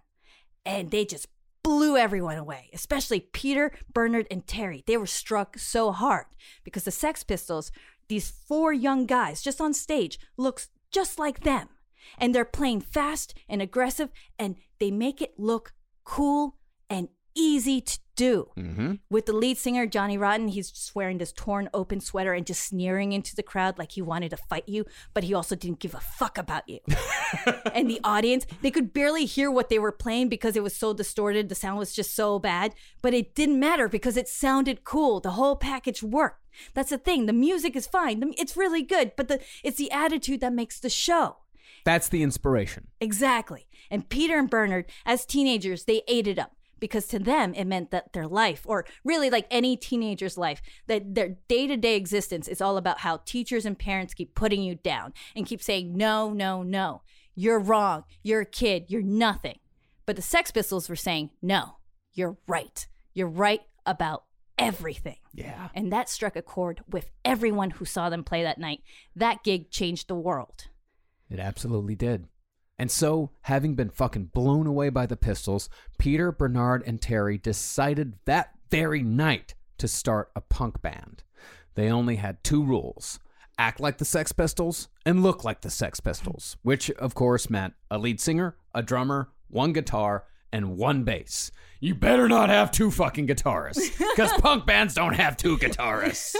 and they just blew everyone away, especially Peter, Bernard, and Terry. They were struck so hard because the Sex Pistols, these four young guys just on stage, looks just like them. And they're playing fast and aggressive, and they make it look cool and easy to do. Mm-hmm. With the lead singer, Johnny Rotten, he's just wearing this torn open sweater and just sneering into the crowd like he wanted to fight you, but he also didn't give a fuck about you. and the audience, they could barely hear what they were playing because it was so distorted. The sound was just so bad, but it didn't matter because it sounded cool. The whole package worked. That's the thing. The music is fine. It's really good, but the it's the attitude that makes the show. That's the inspiration. Exactly. And Peter and Bernard, as teenagers, they ate it up because to them it meant that their life, or really like any teenager's life, that their day to day existence is all about how teachers and parents keep putting you down and keep saying, no, no, no, you're wrong, you're a kid, you're nothing. But the Sex Pistols were saying, no, you're right. You're right about everything. Yeah. And that struck a chord with everyone who saw them play that night. That gig changed the world. It absolutely did. And so, having been fucking blown away by the pistols, Peter, Bernard, and Terry decided that very night to start a punk band. They only had two rules act like the Sex Pistols and look like the Sex Pistols, which of course meant a lead singer, a drummer, one guitar, and one bass. You better not have two fucking guitarists, because punk bands don't have two guitarists.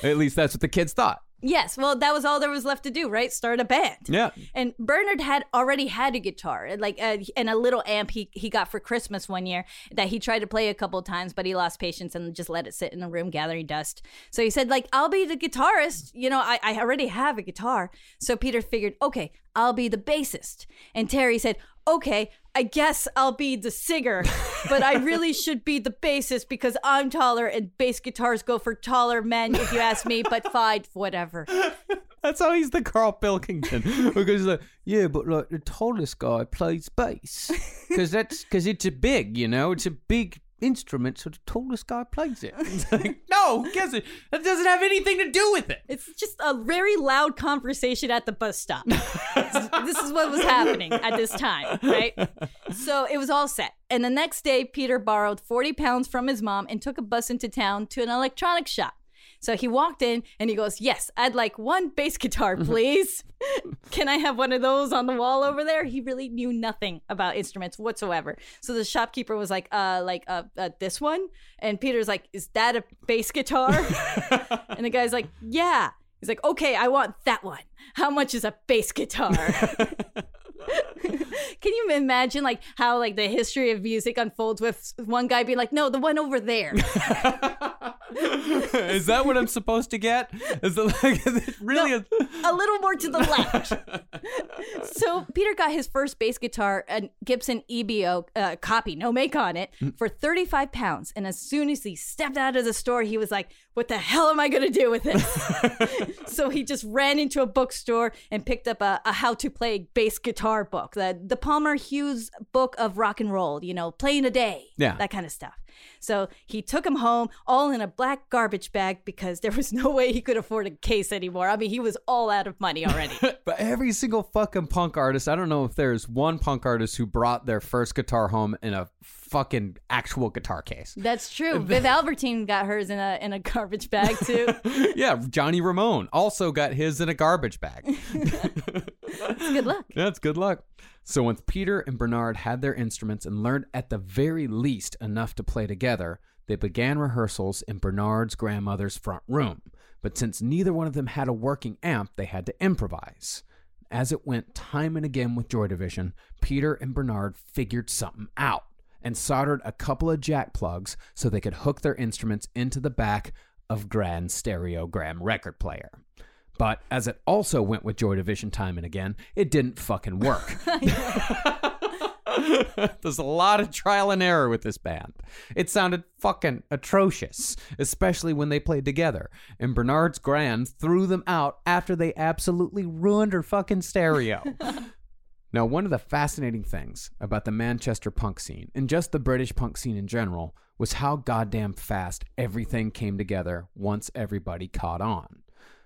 At least that's what the kids thought. Yes, well, that was all there was left to do, right? Start a band. Yeah. And Bernard had already had a guitar, like uh, and a little amp he he got for Christmas one year that he tried to play a couple of times, but he lost patience and just let it sit in the room gathering dust. So he said, like, I'll be the guitarist. You know, I, I already have a guitar. So Peter figured, okay, I'll be the bassist. And Terry said, okay, I guess I'll be the singer, but I really should be the bassist because I'm taller and bass guitars go for taller men, if you ask me, but fine, whatever. That's how he's the Carl Pilkington because he's like, yeah, but like the tallest guy plays bass because that's because it's a big, you know, it's a big instrument, so the tallest guy plays it. Like, no, guess it. That doesn't have anything to do with it. It's just a very loud conversation at the bus stop. this is what was happening at this time, right? So it was all set. And the next day, Peter borrowed 40 pounds from his mom and took a bus into town to an electronics shop. So he walked in and he goes, Yes, I'd like one bass guitar, please. Can I have one of those on the wall over there? He really knew nothing about instruments whatsoever. So the shopkeeper was like, uh, like, uh, uh this one? And Peter's like, Is that a bass guitar? and the guy's like, Yeah. He's like, Okay, I want that one. How much is a bass guitar? Can you imagine like how like the history of music unfolds with one guy being like, "No, the one over there." Is that what I'm supposed to get? Is it like really a- a little more to the left. so Peter got his first bass guitar, a Gibson EB-0 uh, copy, no make on it, for 35 pounds. And as soon as he stepped out of the store, he was like, "What the hell am I gonna do with this?" so he just ran into a bookstore and picked up a, a how to play bass guitar book, the the Palmer Hughes book of rock and roll. You know, playing a day, Yeah. that kind of stuff. So he took him home all in a black garbage bag because there was no way he could afford a case anymore. I mean, he was all out of money already. But every single fucking punk artist, I don't know if there's one punk artist who brought their first guitar home in a fucking actual guitar case. That's true. Viv Albertine got hers in a in a garbage bag too. yeah, Johnny Ramone also got his in a garbage bag. Good luck. That's good luck. So once Peter and Bernard had their instruments and learned at the very least enough to play together, they began rehearsals in Bernard's grandmother's front room. But since neither one of them had a working amp, they had to improvise. As it went time and again with Joy Division, Peter and Bernard figured something out and soldered a couple of jack plugs so they could hook their instruments into the back of Grand Stereogram record player. But as it also went with Joy Division time and again, it didn't fucking work. There's a lot of trial and error with this band. It sounded fucking atrocious, especially when they played together. And Bernard's Grand threw them out after they absolutely ruined her fucking stereo. Now, one of the fascinating things about the Manchester punk scene, and just the British punk scene in general, was how goddamn fast everything came together once everybody caught on.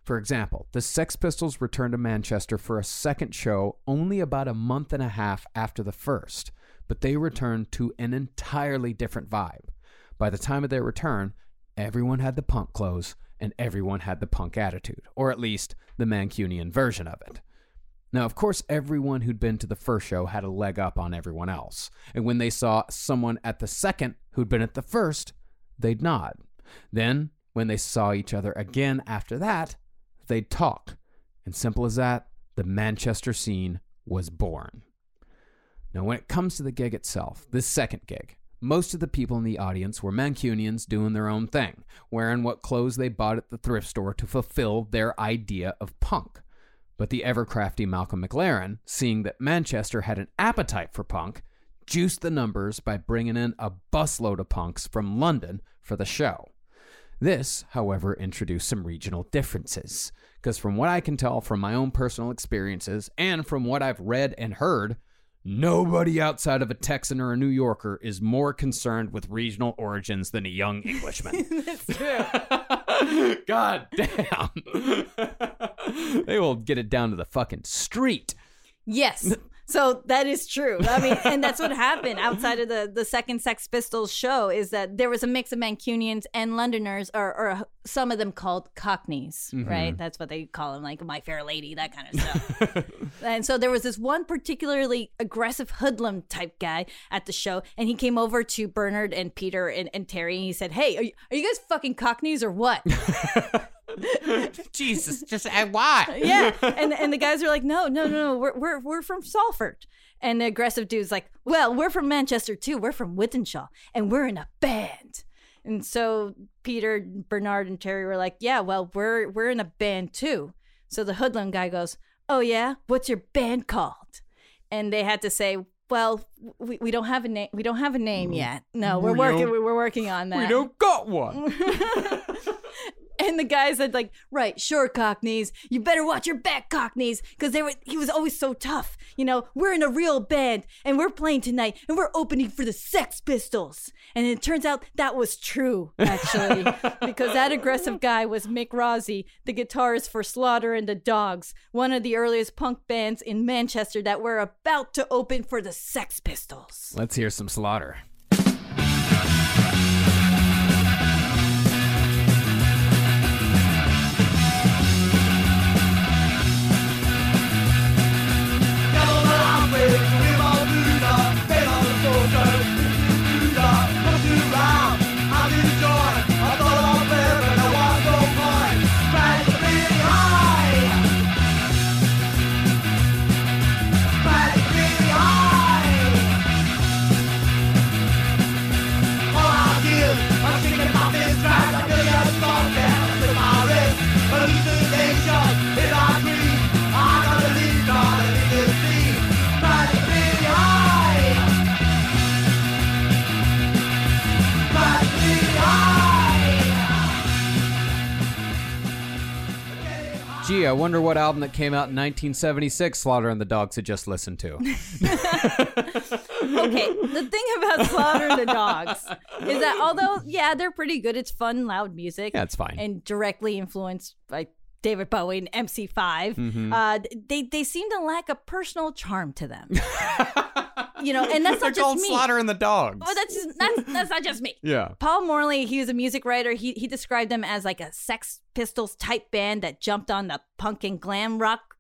For example, the Sex Pistols returned to Manchester for a second show only about a month and a half after the first, but they returned to an entirely different vibe. By the time of their return, everyone had the punk clothes and everyone had the punk attitude, or at least the Mancunian version of it. Now, of course, everyone who'd been to the first show had a leg up on everyone else. And when they saw someone at the second who'd been at the first, they'd nod. Then, when they saw each other again after that, they'd talk. And simple as that, the Manchester scene was born. Now, when it comes to the gig itself, this second gig, most of the people in the audience were Mancunians doing their own thing, wearing what clothes they bought at the thrift store to fulfill their idea of punk. But the ever crafty Malcolm McLaren, seeing that Manchester had an appetite for punk, juiced the numbers by bringing in a busload of punks from London for the show. This, however, introduced some regional differences, because from what I can tell from my own personal experiences and from what I've read and heard, nobody outside of a Texan or a New Yorker is more concerned with regional origins than a young Englishman. That's true. God damn. they will get it down to the fucking street. Yes. So that is true. I mean, and that's what happened outside of the the second Sex Pistols show is that there was a mix of Mancunians and Londoners, or, or some of them called Cockneys, Mhm. right? That's what they call them, like My Fair Lady, that kind of stuff. and so there was this one particularly aggressive hoodlum type guy at the show, and he came over to Bernard and Peter and, and Terry, and he said, "Hey, are you, are you guys fucking Cockneys or what?" Jesus, just uh, why? yeah, and and the guys are like, no, no, no, no, we're we're we're from Salford. And the aggressive dude's like, well, we're from Manchester too. We're from Wythenshawe, and we're in a band. And so Peter, Bernard, and Terry were like, yeah, well, we're we're in a band too. So the hoodlum guy goes, oh yeah, what's your band called? And they had to say, well, we, we don't have a name. We don't have a name yet. No, we're We working. We're working on that. We don't got one. And the guy said, like, right, sure, Cockneys. You better watch your back, Cockneys, because they were he was always so tough. You know, we're in a real band and we're playing tonight and we're opening for the Sex Pistols. And it turns out that was true, actually, because that aggressive guy was Mick Rossi, the guitarist for Slaughter and the Dogs, one of the earliest punk bands in Manchester that were about to open for the Sex Pistols. Let's hear some slaughter. Gee, I wonder what album that came out in 1976 Slaughter and the Dogs had just listened to. okay, the thing about Slaughter and the Dogs is that although, yeah, they're pretty good, it's fun, loud music. Yeah, it's fine. And directly influenced by David Bowie and MC5. Mhm. Uh, they, they seem to lack a personal charm to them. you know, and that's not just called me. Slaughter and the Dogs. Oh, that's, just, that's, that's not just me. Yeah. Paul Morley, he was a music writer. He he described them as like a Sex Pistols type band that jumped on the punk and glam rock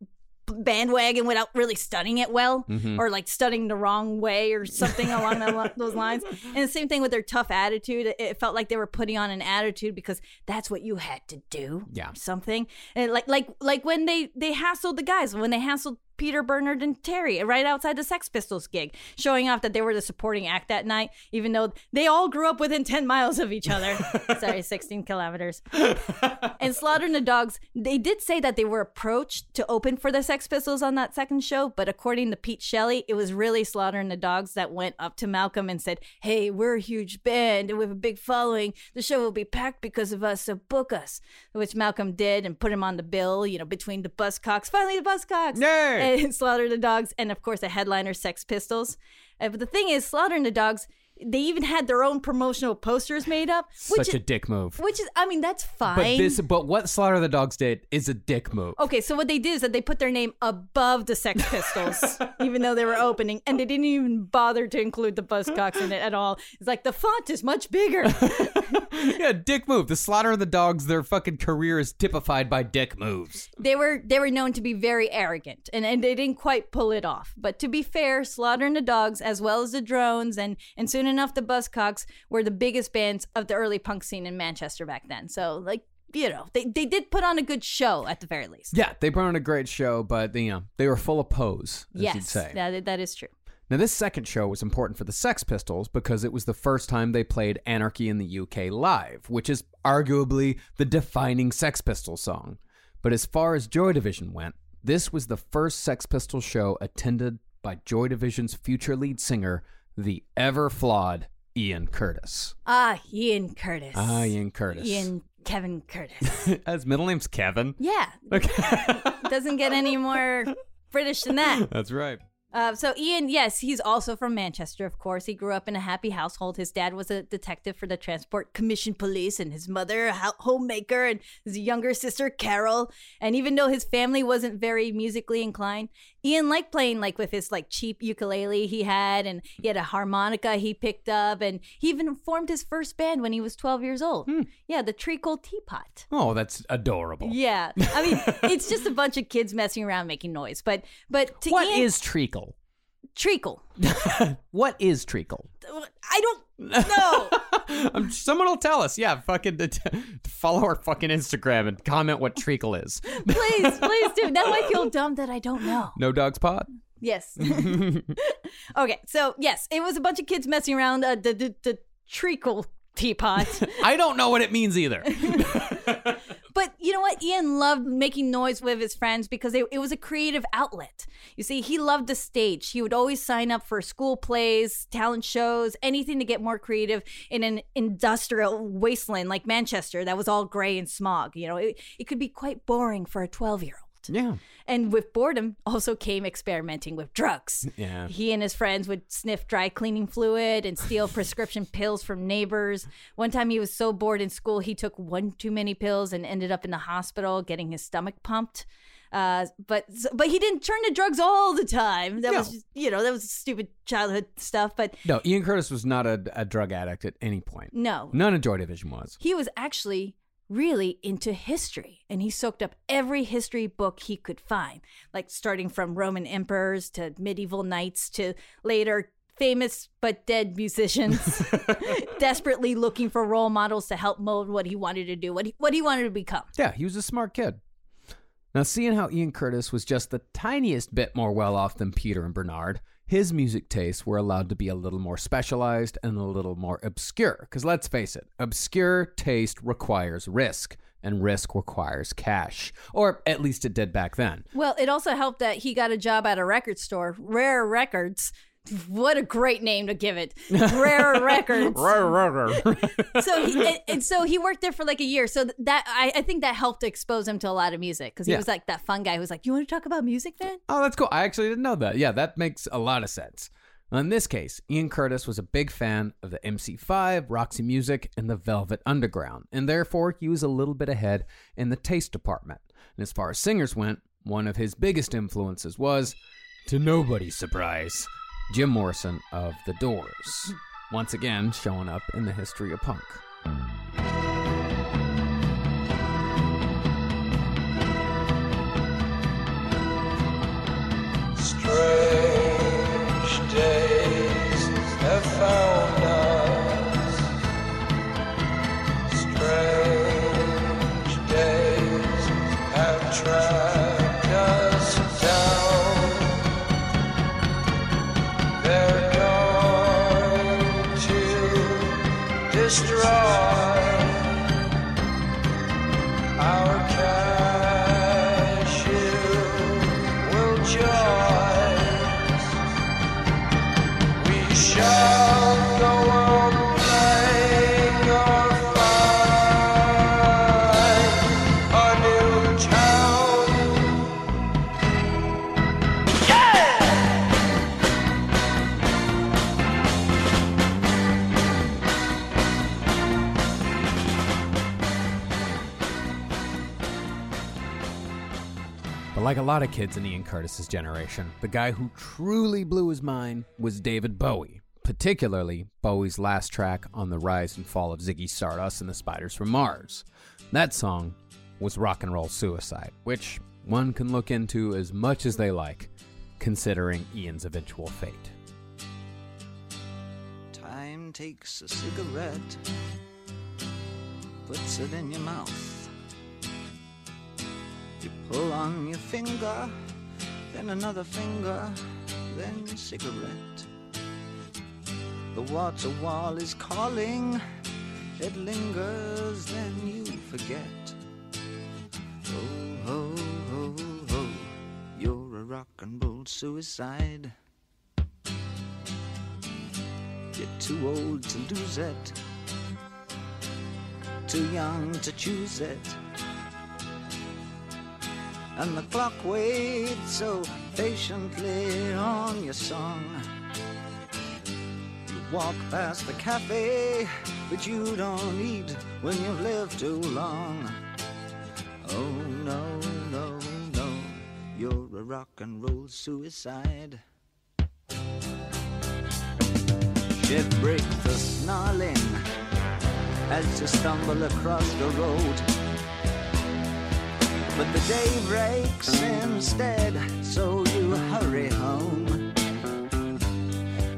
bandwagon without really studying it well Mhm. or like studying the wrong way or something along li- those lines. And the same thing with their tough attitude. It- It felt like they were putting on an attitude because that's what you had to do. Yeah. Something. And like like like when they they hassled the guys, when they hassled Peter Bernard and Terry right outside the Sex Pistols gig, showing off that they were the supporting act that night, even though they all grew up within 10 miles of each other. Sorry, 16 kilometers. and Slaughter and the Dogs, they did say that they were approached to open for the Sex Pistols on that second show, but according to Pete Shelley, it was really Slaughter and the Dogs that went up to Malcolm and said, Hey, we're a huge band and we have a big following. The show will be packed because of us, so book us. Which Malcolm did and put him on the bill, you know, between the Buzzcocks. Finally, the Buzzcocks. Yay! And Slaughter the Dogs, and of course, a headliner, Sex Pistols. Uh, but the thing is, Slaughter the Dogs, they even had their own promotional posters made up, which Such a is, dick move. which is, I mean, that's fine. But this, but what Slaughter the Dogs did is a dick move. Okay, so what they did is that they put their name above the Sex Pistols, even though they were opening, and they didn't even bother to include the Buzzcocks in it at all. It's like the font is much bigger. yeah, dick move. The Slaughter and the Dogs, their fucking career is typified by dick moves. they were they were known to be very arrogant, and, and they didn't quite pull it off. But to be fair, Slaughter and the Dogs, as well as the Drones, and and soon enough the Buzzcocks, were the biggest bands of the early punk scene in Manchester back then. So like you know, they they did put on a good show at the very least. Yeah, they put on a great show, but you know they were full of pose, as you'd yes, say. that that is true. Now, this second show was important for the Sex Pistols because it was the first time they played Anarchy in the UK live, which is arguably the defining Sex Pistols song. But as far as Joy Division went, this was the first Sex Pistols show attended by Joy Division's future lead singer, the ever flawed Ian Curtis. Ah, Ian Curtis. Ah, Ian Curtis. Ian Kevin Curtis. His middle name's Kevin. Yeah. Okay. Doesn't get any more British than that. That's right. Uh, so Ian, yes, he's also from Manchester, of course. He grew up in a happy household. His dad was a detective for the Transport Commission Police, and his mother a homemaker, and his younger sister Carol. And even though his family wasn't very musically inclined, Ian liked playing like with his like cheap ukulele he had, and he had a harmonica he picked up, and he even formed his first band when he was 12 years old. Hmm. Yeah, the Treacle Teapot. Oh, that's adorable. Yeah, I mean, it's just a bunch of kids messing around making noise. But but to What Ian, is treacle? Treacle. What is treacle? I don't know. Someone will tell us. Yeah, fucking follow our fucking Instagram and comment what treacle is. please, please do. Now I feel dumb that I don't know. No dogs pot. Yes. okay, so yes, it was a bunch of kids messing around uh, the, the the treacle teapot. I don't know what it means either. But you know what? Ian loved making noise with his friends because it, it was a creative outlet. You see, he loved the stage. He would always sign up for school plays, talent shows, anything to get more creative in an industrial wasteland like Manchester that was all gray and smog. You know, it, it could be quite boring for a 12 year old. Yeah. And with boredom also came experimenting with drugs. Yeah. He and his friends would sniff dry cleaning fluid and steal prescription pills from neighbors. One time he was so bored in school, he took one too many pills and ended up in the hospital getting his stomach pumped. Uh, but but he didn't turn to drugs all the time. That was just, you know that was stupid childhood stuff. But No, Ian Curtis was not a, a drug addict at any point. no, None of Joy Division was. he was actually really into history and he soaked up every history book he could find like starting from roman emperors to medieval knights to later famous but dead musicians desperately looking for role models to help mold what he wanted to do what he, what he wanted to become Yeah, he was a smart kid. Now, seeing how Ian Curtis was just the tiniest bit more well off than Peter and Bernard, his music tastes were allowed to be a little more specialized and a little more obscure. Because let's face it, obscure taste requires risk, and risk requires cash. Or at least it did back then. well it also helped that he got a job at a record store rare records what a great name to give it rare records so he, and, and so he worked there for like a year. So that I, I think that helped expose him to a lot of music because he Yeah. was like that fun guy who was like, "You want to talk about music, man?" Oh, that's cool. I actually didn't know that. Yeah, that makes a lot of sense. In this case, Ian Curtis was a big fan of the MC5, Roxy Music, and the Velvet Underground, and therefore he was a little bit ahead in the taste department. And as far as singers went, one of his biggest influences was, to nobody's surprise, Jim Morrison of The Doors. Once again, showing up in the history of punk. Like a lot of kids in Ian Curtis's generation, the guy who truly blew his mind was David Bowie, particularly Bowie's last track on the rise and fall of Ziggy Stardust and the Spiders from Mars. That song was Rock and Roll Suicide, which one can look into as much as they like, considering Ian's eventual fate. Time takes a cigarette, puts it in your mouth. Pull on your finger, then another finger, then cigarette. The water wall is calling, it lingers, then you forget. Oh, ho, ho, ho, you're a rock and roll suicide. You're too old to lose it, too young to choose it. And the clock waits so patiently on your song. You walk past the cafe, but you don't eat when you've lived too long. Oh no, no, no, you're a rock and roll suicide. Shit break the snarling as you stumble across the road. But the day breaks instead, so you hurry home.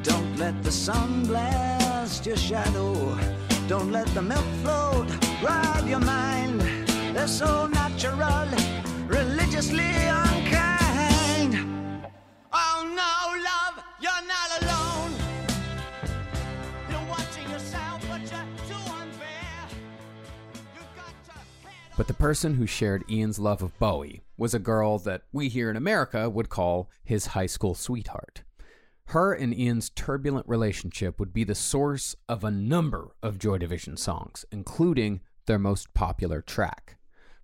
Don't let the sun blast your shadow. Don't let the milk float rob your mind. They're so natural, religiously unkind. Oh no, love, you're not alone. But the person who shared Ian's love of Bowie was a girl that we here in America would call his high school sweetheart. Her and Ian's turbulent relationship would be the source of a number of Joy Division songs, including their most popular track.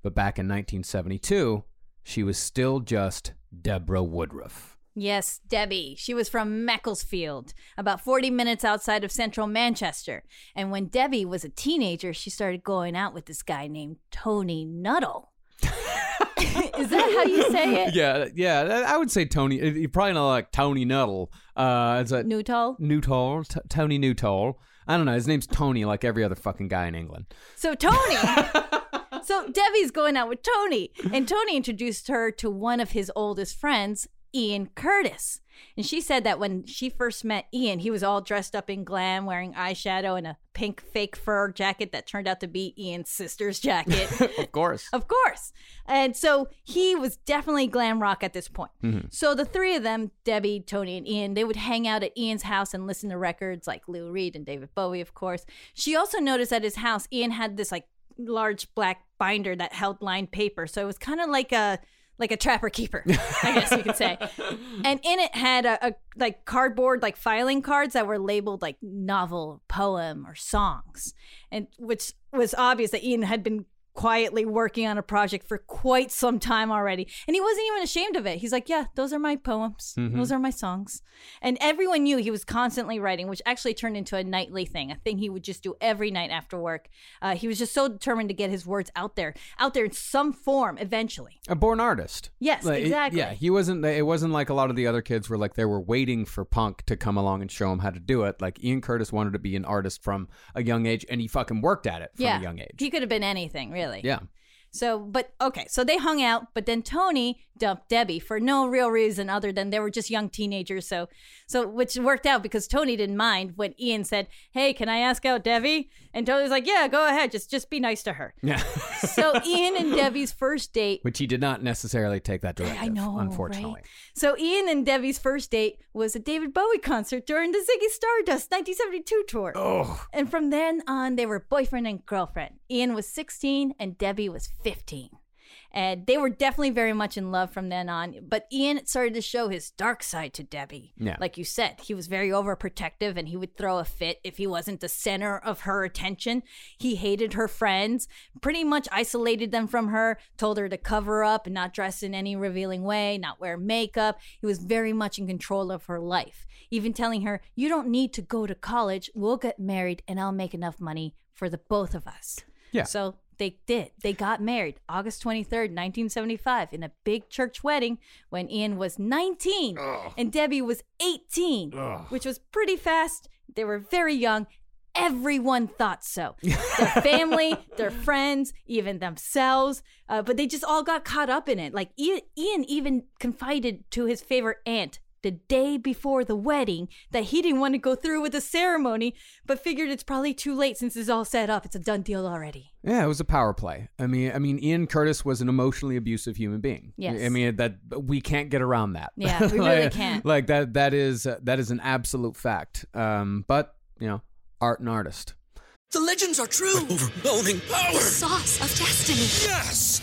But back in 1972, she was still just Deborah Woodruff. Yes, Debbie. She was from Macclesfield, about 40 minutes outside of central Manchester. And when Debbie was a teenager, she started going out with this guy named Tony Nuttall. Is that how you say it? Yeah, yeah, I would say Tony. You're probably not like Tony Nuttall. Uh, it's a Nuttall. Nuttall, T- Tony Nuttall. I don't know. His name's Tony, like every other fucking guy in England. So Tony. so Debbie's going out with Tony, and Tony introduced her to one of his oldest friends, Ian Curtis. And she said that when she first met Ian, he was all dressed up in glam, wearing eyeshadow and a pink fake fur jacket that turned out to be Ian's sister's jacket. of course. Of course. And so he was definitely glam rock at this point. Mhm. So the three of them, Debbie, Tony, and Ian, they would hang out at Ian's house and listen to records like Lou Reed and David Bowie, of course. She also noticed at his house, Ian had this like large black binder that held lined paper. So it was kind of like a like a trapper keeper, I guess you could say. And in it had a, a like cardboard like filing cards that were labeled like novel, poem, or songs, and which was obvious that Ian had been quietly working on a project for quite some time already. And he wasn't even ashamed of it. He's like, Yeah, those are my poems. Mhm. Those are my songs. And everyone knew he was constantly writing, which actually turned into a nightly thing, a thing he would just do every night after work. Uh, he was just so determined to get his words out there, out there in some form eventually. A born artist. Yes, Like, it- exactly. yeah, he wasn't. It wasn't like a lot of the other kids were like they were waiting for punk to come along and show him how to do it. Like Ian Curtis wanted to be an artist from a young age, and he fucking worked at it from yeah. a young age. He could have been anything, really. Yeah. So, but okay, so they hung out, but then Tony dumped Debbie for no real reason other than they were just young teenagers. So, so which worked out because Tony didn't mind when Ian said, "Hey, can I ask out Debbie?" And Tony was like, "Yeah, go ahead. Just just be nice to her." Yeah. So Ian and Debbie's first date Which he did not necessarily take that directive. I know, unfortunately. right? So Ian and Debbie's first date was a David Bowie concert during the Ziggy Stardust 1972 tour. Oh. And from then on, they were boyfriend and girlfriend. Ian was 16 and Debbie was 15. And they were definitely very much in love from then on. But Ian started to show his dark side to Debbie. Yeah. Like you said, he was very overprotective and he would throw a fit if he wasn't the center of her attention. He hated her friends, pretty much isolated them from her, told her to cover up and not dress in any revealing way, not wear makeup. He was very much in control of her life, even telling her, You don't need to go to college. We'll get married and I'll make enough money for the both of us. Yeah. So they did. They got married August 23rd, 1975, in a big church wedding when Ian was 19 and Debbie was 18, which was pretty fast. They were very young. Everyone thought so. Their family, their friends, even themselves. Uh, but they just all got caught up in it. Like Ian, Ian even confided to his favorite aunt the day before the wedding that he didn't want to go through with the ceremony, but figured it's probably too late since it's all set up. It's a done deal already. Yeah, it was a power play. I mean, I mean, Ian Curtis was an emotionally abusive human being. Yes. I mean that we can't get around that. Yeah, we really Like- can't. Like that. That is uh, that is an absolute fact. Um, but you know, art and artist. The legends are true. Overwhelming power. Sauce of destiny. Yes!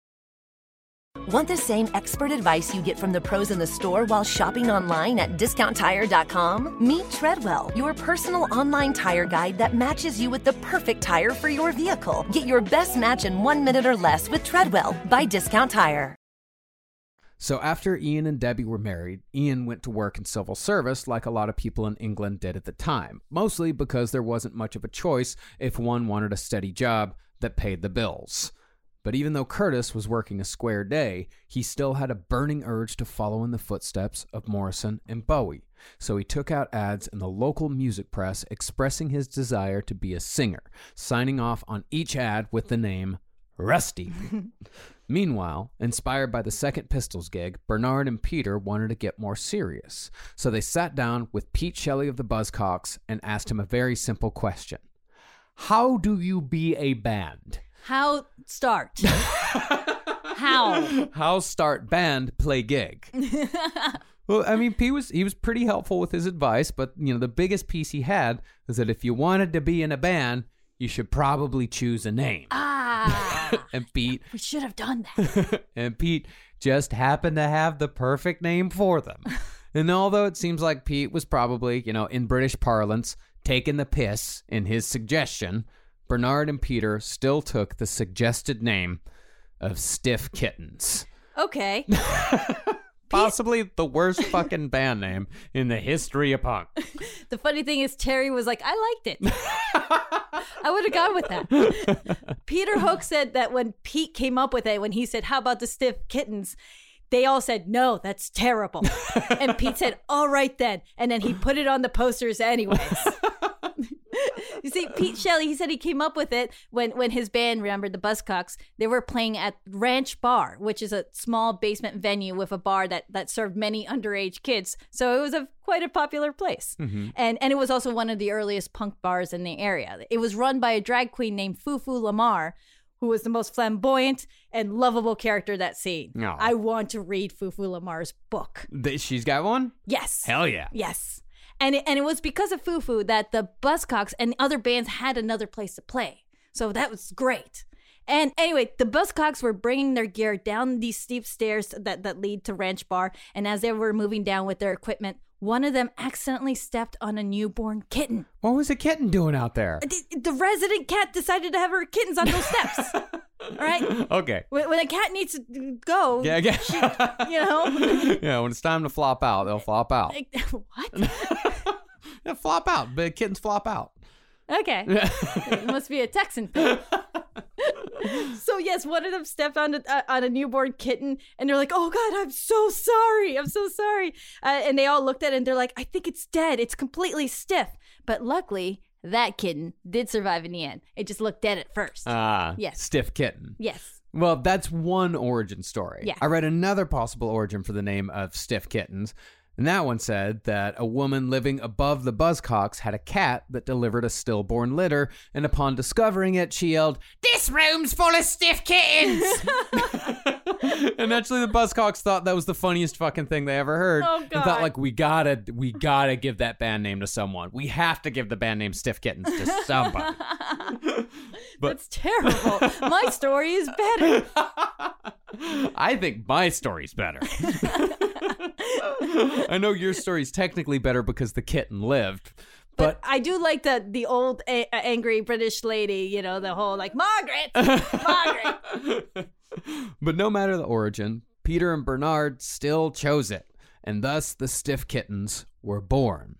Want the same expert advice you get from the pros in the store while shopping online at discounttire.com? Meet Treadwell, your personal online tire guide that matches you with the perfect tire for your vehicle. Get your best match in one minute or less with Treadwell by Discount Tire. So after Ian and Debbie were married, Ian went to work in civil service like a lot of people in England did at the time, mostly because there wasn't much of a choice if one wanted a steady job that paid the bills. But even though Curtis was working a square day, he still had a burning urge to follow in the footsteps of Morrison and Bowie. So he took out ads in the local music press expressing his desire to be a singer, signing off on each ad with the name Rusty. Meanwhile, inspired by the second Pistols gig, Bernard and Peter wanted to get more serious. So they sat down with Pete Shelley of the Buzzcocks and asked him a very simple question How do you be a band? How start? How? How start band play gig? well, I mean, Pete was he was pretty helpful with his advice, but you know, the biggest piece he had was that if you wanted to be in a band, you should probably choose a name. Ah, and Pete we should have done that. and Pete just happened to have the perfect name for them. and although it seems like Pete was probably, you know, in British parlance, taking the piss in his suggestion, Bernard and Peter still took the suggested name of Stiff Kittens. Okay. Possibly the worst fucking band name in the history of punk. The funny thing is, Terry was like, I liked it. I would have gone with that. Peter Hook said that when Pete came up with it, when he said, How about the stiff kittens? They all said, No, that's terrible. and Pete said, All right then. And then he put it on the posters anyways. You see, Pete Shelley, he said he came up with it when, when his band, remember the Buzzcocks, they were playing at Ranch Bar, which is a small basement venue with a bar that, that served many underage kids. So it was a quite a popular place. Mhm. And and it was also one of the earliest punk bars in the area. It was run by a drag queen named Foo Foo Lamarr, who was the most flamboyant and lovable character that scene. I want to read Foo Foo Lamarr's book. She's got one? Yes. Hell yeah. Yes. And it, and it was because of Foo Foo that the Buzzcocks and other bands had another place to play. So that was great. And anyway, the Buzzcocks were bringing their gear down these steep stairs that, that lead to Ranch Bar. And as they were moving down with their equipment, one of them accidentally stepped on a newborn kitten. What was the kitten doing out there? The, the resident cat decided to have her kittens on those steps. All right? Okay. When, when a cat needs to go, Yeah, yeah. you know? yeah, when it's time to flop out, they'll flop out. what? Flop out. But kittens flop out. Okay. it must be a Texan thing. so yes, one of them stepped on a, uh, on a newborn kitten, and they're like, "Oh God, I'm so sorry. I'm so sorry." Uh, and they all looked at it, and they're like, "I think it's dead. It's completely stiff." But luckily, that kitten did survive in the end. It just looked dead at first. Ah, Yes. Stiff kitten. yes. Well, that's one origin story. Yeah. I read another possible origin for the name of Stiff Kittens. And that one said that a woman living above the Buzzcocks had a cat that delivered a stillborn litter, and upon discovering it, she yelled, This room's full of stiff kittens! and actually, the Buzzcocks thought that was the funniest fucking thing they ever heard. Oh, And God. thought, like, we gotta, we gotta give that band name to someone. We have to give the band name Stiff Kittens to somebody. But- That's terrible. My story is better. I think my story's better. I know your story's technically better because the kitten lived, But, but I do like the the old a- angry British lady. You know, the whole like Margaret, Margaret. but no matter the origin, Peter and Bernard still chose it, and thus the Stiff Kittens were born.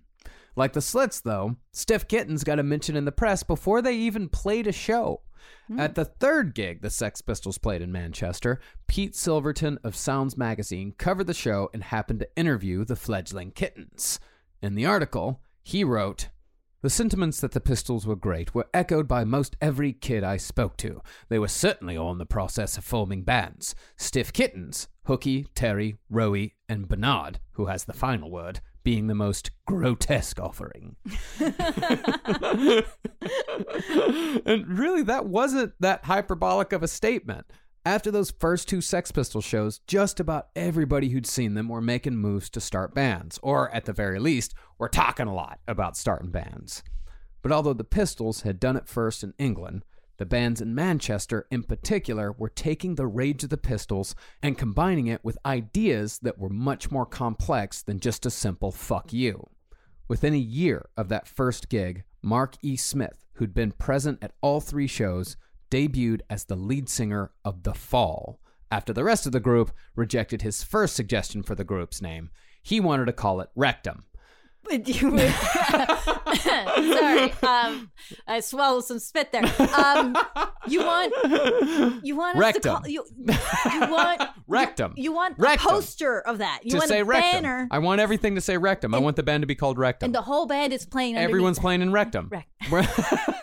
Like the Slits, though, Stiff Kittens got a mention in the press before they even played a show. At the third gig the Sex Pistols played in Manchester, Pete Silverton of Sounds magazine covered the show and happened to interview the fledgling kittens. In the article, he wrote, the sentiments that the Pistols were great were echoed by most every kid I spoke to. They were certainly all in the process of forming bands. Stiff Kittens, Hooky, Terry, Rowie, and Bernard, who has the final word, being the most grotesque offering. and really, that wasn't that hyperbolic of a statement. After those first two Sex Pistol shows, just about everybody who'd seen them were making moves to start bands, or at the very least, were talking a lot about starting bands. But although the Pistols had done it first in England, the bands in Manchester in particular were taking the rage of the Pistols and combining it with ideas that were much more complex than just a simple fuck you. Within a year of that first gig, Mark E. Smith, who'd been present at all three shows, debuted as the lead singer of The Fall, After the rest of the group rejected his first suggestion for the group's name, he wanted to call it Rectum. You were- Sorry, um, I swallowed some spit there. Um, you want you want us Rectum. to call you, you want Rectum. you want Rectum. a poster of that. You to want say a Rectum. banner, I want everything to say Rectum. I want the band to be called Rectum. and the whole band is playing. Everyone's that. playing in Rectum. Rec- We're-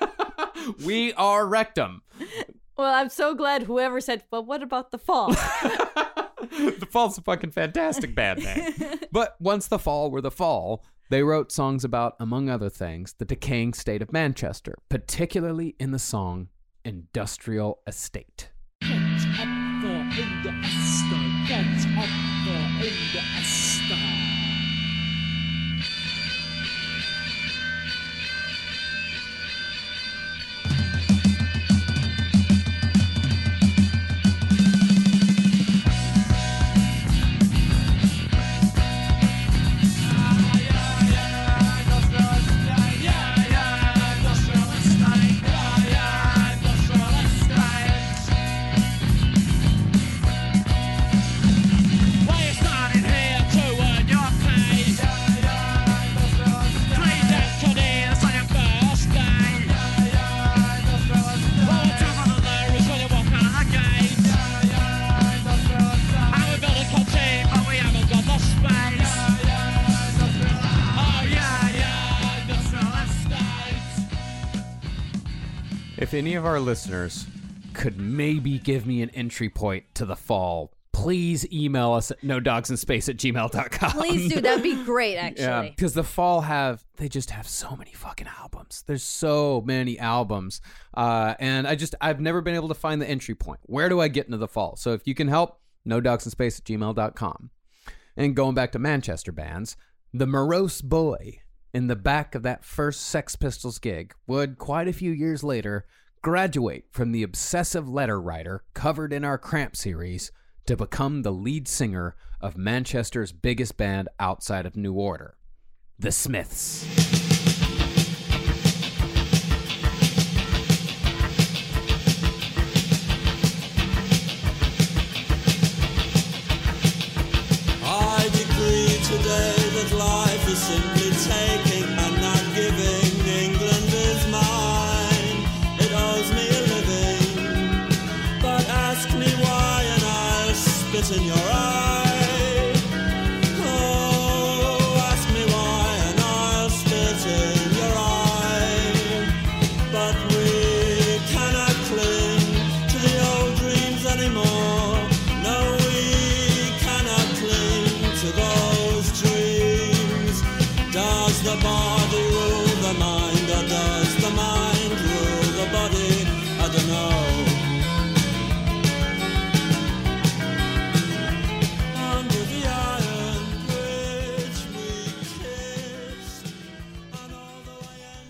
we are Rectum. Well, I'm so glad whoever said, "But what about the fall?" the Fall's a fucking fantastic band name. but once the Fall were the Fall, they wrote songs about, among other things, the decaying state of Manchester, particularly in the song Industrial Estate. Any of our listeners could maybe give me an entry point to the fall, please email us at no dogs in space at gmail.com. Please do. That'd be great, actually. Yeah, because the fall have they just have so many fucking albums. There's so many albums, uh, and I just I've never been able to find the entry point. Where do I get into the fall? So if you can help, no dogs in space at gmail.com. And going back to Manchester bands, the morose boy in the back of that first Sex Pistols gig would quite a few years later graduate from the obsessive letter writer covered in our Cramp series to become the lead singer of Manchester's biggest band outside of New Order, the Smiths.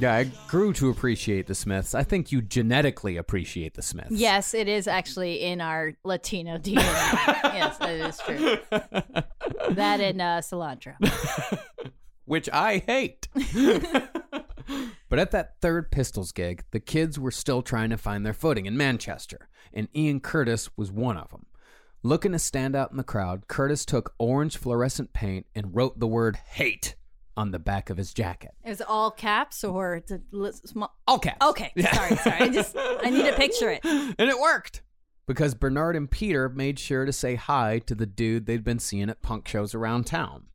Yeah, I grew to appreciate the Smiths. I think you genetically appreciate the Smiths. Yes, it is actually in our Latino DNA. yes, that is true. That and uh, cilantro. which I hate. but at that third Pistols gig, the kids were still trying to find their footing in Manchester, and Ian Curtis was one of them. Looking to stand out in the crowd, Curtis took orange fluorescent paint and wrote the word hate on the back of his jacket. It was all caps or the li- small. All caps. Okay, sorry, sorry. I just I need to picture it. And it worked! Because Bernard and Peter made sure to say hi to the dude they'd been seeing at punk shows around town.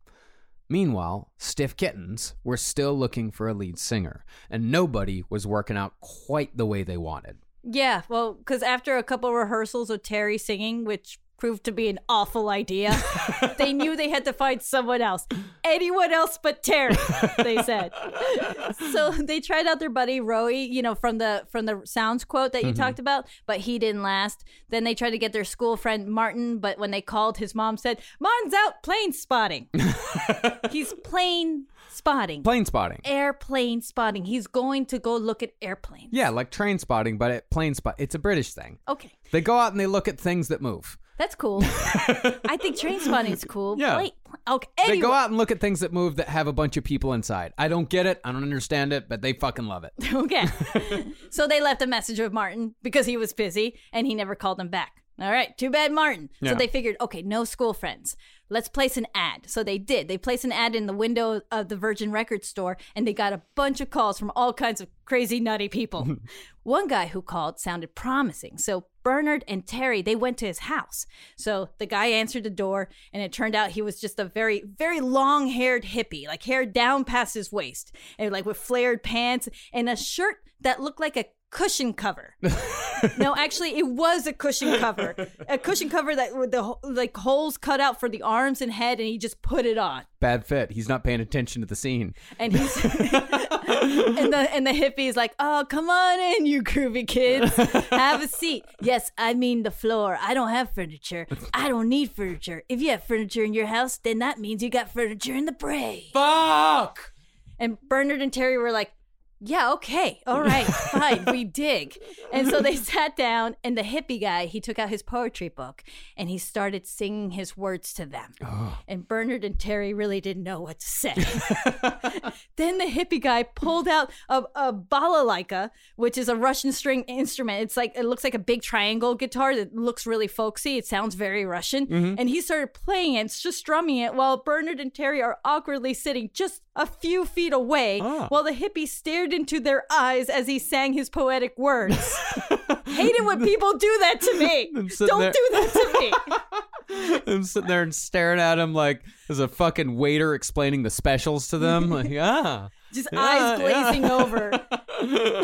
Meanwhile, Stiff Kittens were still looking for a lead singer, and nobody was working out quite the way they wanted. Yeah, well, because after a couple rehearsals of Terry singing, which proved to be an awful idea, they knew they had to find someone else. Anyone else but Terry, they said. so they tried out their buddy Roey, you know, from the from the sounds quote that you Mhm. talked about, but he didn't last. Then they tried to get their school friend Martin, but when they called, his mom said, Martin's out plane spotting. He's plane spotting. Plane spotting. Airplane spotting. He's going to go look at airplanes. Yeah, like train spotting, but at plane spot. It's a British thing. Okay. They go out and they look at things that move. That's cool. I think train spotting is cool. Yeah. Wait, okay. They go out and look at things that move that have a bunch of people inside. I don't get it. I don't understand it, but they fucking love it. Okay. so they left a message with Martin because he was busy and he never called them back. All right, too bad, Martin. Yeah. So they figured, okay, no school friends. Let's place an ad. So they did. They placed an ad in the window of the Virgin Record store and they got a bunch of calls from all kinds of crazy, nutty people. One guy who called sounded promising. So Bernard and Terry, they went to his house. So the guy answered the door and it turned out he was just a very, very long haired hippie, like hair down past his waist and like with flared pants and a shirt that looked like a cushion cover. no, actually, it was a cushion cover, a cushion cover that with the like holes cut out for the arms and head, and he just put it on. Bad fit. He's not paying attention to the scene. And he's and the and the hippie's like, "Oh, come on in, you groovy kids. Have a seat." Yes, I mean the floor. I don't have furniture. I don't need furniture. If you have furniture in your house, then that means you got furniture in the bray. Fuck. And Bernard and Terry were like, yeah, okay, all right, fine, we dig. And so they sat down, and the hippie guy, he took out his poetry book and he started singing his words to them. And Bernard and Terry really didn't know what to say. then the hippie guy pulled out a, a balalaika, which is a Russian string instrument. It's like, it looks like a big triangle guitar that looks really folksy. It sounds very Russian. Mhm. And he started playing it, just strumming it, while Bernard and Terry are awkwardly sitting just a few feet away while the hippie stared into their eyes as he sang his poetic words. Hate it when people do that to me. Don't there- do that to me. I'm sitting there and staring at him like there's a fucking waiter explaining the specials to them. Like, ah. Just Yeah, eyes glazing yeah. over.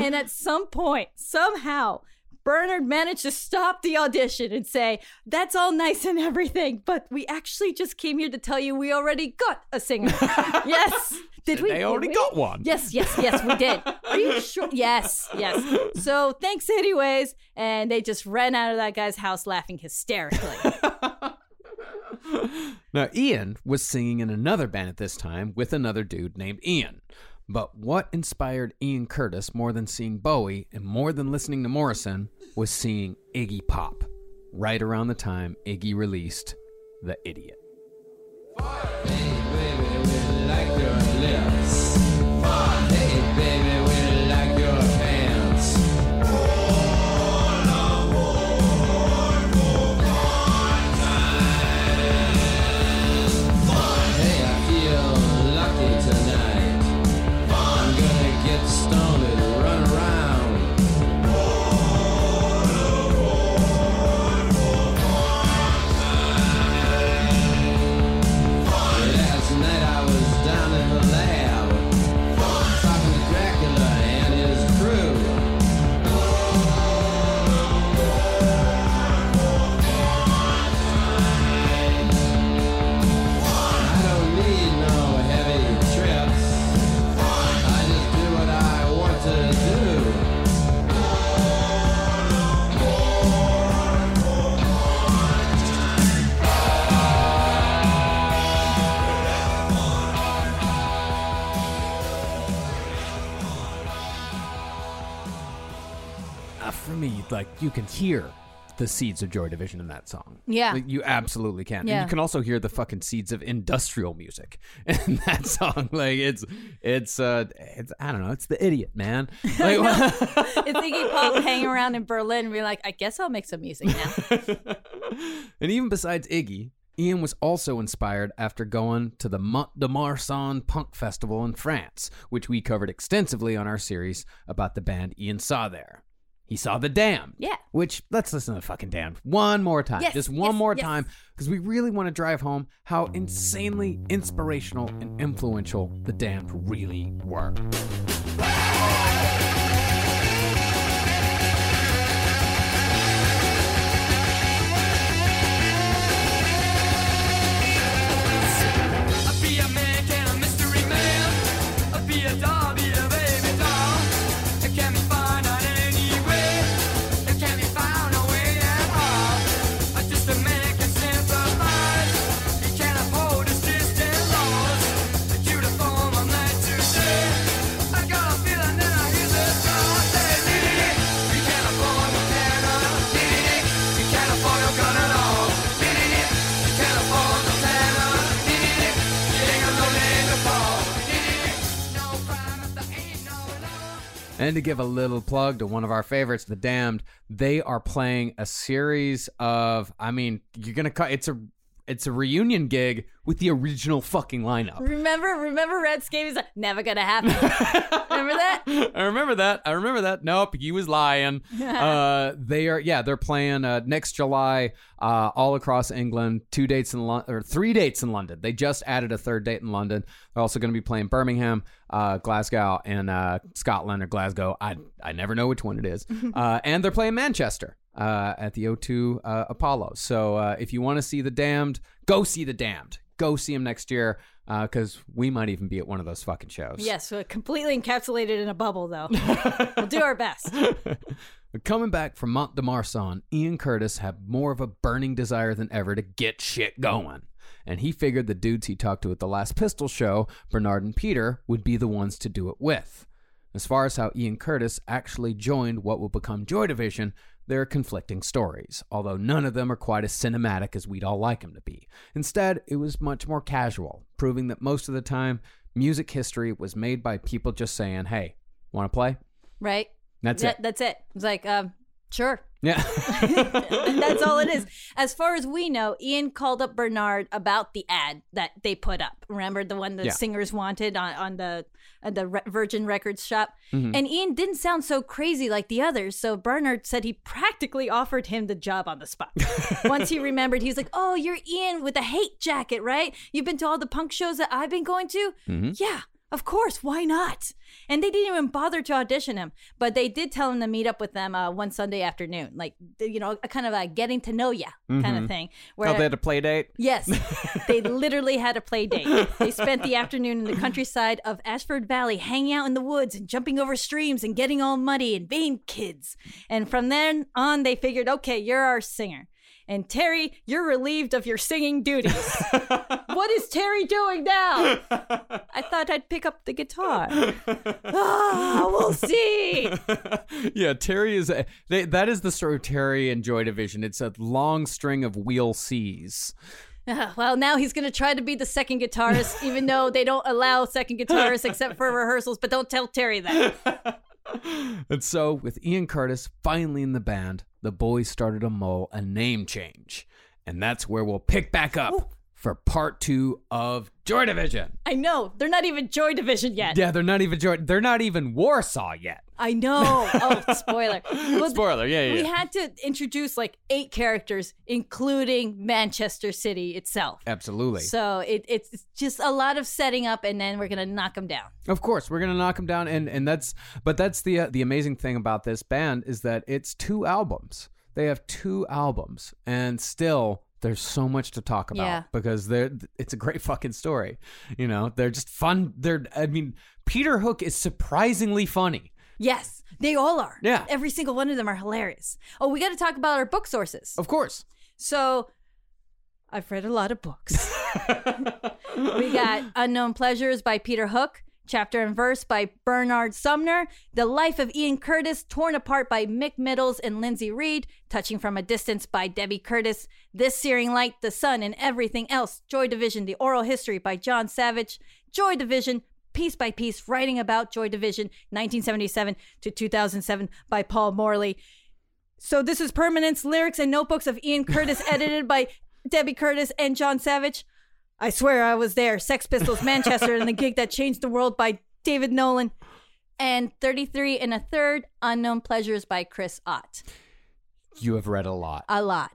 and at some point, somehow, Bernard managed to stop the audition and say, That's all nice and everything, but we actually just came here to tell you we already got a singer. yes. Did we? They already we? got one. Yes, yes, yes, we did. Are you sure? Yes, yes. So thanks, anyways. And they just ran out of that guy's house laughing hysterically. Now, Ian was singing in another band at this time with another dude named Ian. But what inspired Ian Curtis more than seeing Bowie and more than listening to Morrison was seeing Iggy Pop, right around the time Iggy released The Idiot. Hey, me, like, you can hear the seeds of Joy Division in that song. Yeah. Like, you absolutely can. And Yeah. you can also hear the fucking seeds of industrial music in that song. Like, it's, it's, uh, it's, I don't know, it's the idiot, man. Like, it's Iggy Pop hanging around in Berlin and be like, I guess I'll make some music now. And even besides Iggy, Ian was also inspired after going to the Mont de Marsan Punk Festival in France, which we covered extensively on our series about the band Ian saw there. He saw The Damned. Yeah. Which, let's listen to the fucking Damned one more time. Yes, Just one yes, more yes. time, because we really want to drive home how insanely inspirational and influential The Damned really were. And to give a little plug to one of our favorites, The Damned, they are playing a series of. I mean, you're gonna cut. It's a it's a reunion gig with the original fucking lineup. Remember, remember Rat Scabies? Like, Never gonna happen. remember that? I remember that. I remember that. Nope, he was lying. uh, they are, yeah, they're playing uh, next July uh, all across England. Two dates in London, or three dates in London. They just added a third date in London. They're also going to be playing Birmingham, uh, Glasgow, and uh, Scotland or Glasgow. I I never know which one it is. uh, and they're playing Manchester. Uh, at the O2 uh, Apollo. So uh, if you want to see The Damned, go see The Damned. Go see them next year because we might even be at one of those fucking shows. Yes, so completely encapsulated in a bubble, though. we'll do our best. Coming back from Mont de Marsan, Ian Curtis had more of a burning desire than ever to get shit going. And he figured the dudes he talked to at the last Pistol show, Bernard and Peter, would be the ones to do it with. As far as how Ian Curtis actually joined what will become Joy Division, there are conflicting stories, although none of them are quite as cinematic as we'd all like them to be. Instead, it was much more casual, proving that most of the time, music history was made by people just saying, hey, want to play? Right? That's That- it. That's it. It's like, um, sure. Yeah. That's all it is. As far as we know, Ian called up Bernard about the ad that they put up. Remember the one the Yeah. singers wanted on, on the on the Virgin Records shop? Mhm. And Ian didn't sound so crazy like the others, so Bernard said he practically offered him the job on the spot. Once he remembered, he's like, "Oh, you're Ian with the hate jacket, right? You've been to all the punk shows that I've been going to? Mhm. Yeah." Of course, why not? And they didn't even bother to audition him, but they did tell him to meet up with them uh, one Sunday afternoon, like you know, a kind of a getting to know ya kind Mhm. of thing. oh, they had a play date? Yes, they literally had a play date. They spent the afternoon in the countryside of Ashford Valley, hanging out in the woods and jumping over streams and getting all muddy and being kids. And from then on, they figured, okay, you're our singer. And Terry, you're relieved of your singing duties. what is Terry doing now? I thought I'd pick up the guitar. ah, we'll see. yeah, Terry is. A, they, that is the story of Terry and Joy Division. It's a long string of wheel C's. Well, now he's going to try to be the second guitarist, even though they don't allow second guitarists except for rehearsals. But don't tell Terry that. And so, with Ian Curtis finally in the band, the boys started to mull a name change. And that's where we'll pick back up for part two of Joy Division. I know they're not even Joy Division yet. Yeah, they're not even Joy. They're not even Warsaw yet. I know. Oh, spoiler. Well, Spoiler, yeah, yeah, We yeah. had to introduce like eight characters, including Manchester City itself. Absolutely. So it, it's just a lot of setting up, and then we're gonna knock them down. Of course, we're gonna knock them down, and and that's but that's the uh, the amazing thing about this band is that it's two albums. They have two albums, and still there's so much to talk about Yeah. because they're it's a great fucking story. You know, they're just fun. They're I mean, Peter Hook is surprisingly funny. Yes, they all are. Yeah. Every single one of them are hilarious. Oh, we got to talk about our book sources. Of course. So, I've read a lot of books. we got Unknown Pleasures by Peter Hook, Chapter and Verse by Bernard Sumner, The Life of Ian Curtis, Torn Apart by Mick Middles and Lindsay Reade, Touching from a Distance by Debbie Curtis, This Searing Light, The Sun, and Everything Else, Joy Division, The Oral History by Jon Savage, Joy Division, Piece by Piece, Writing About Joy Division, 1977 to 2007 by Paul Morley. So this is Permanence, Lyrics, and Notebooks of Ian Curtis, edited by Debbie Curtis and Jon Savage. I swear I was there. Sex Pistols, Manchester, and the gig that changed the world by David Nolan. And 33 and a third, Unknown Pleasures by Chris Ott. You have read a lot. A lot.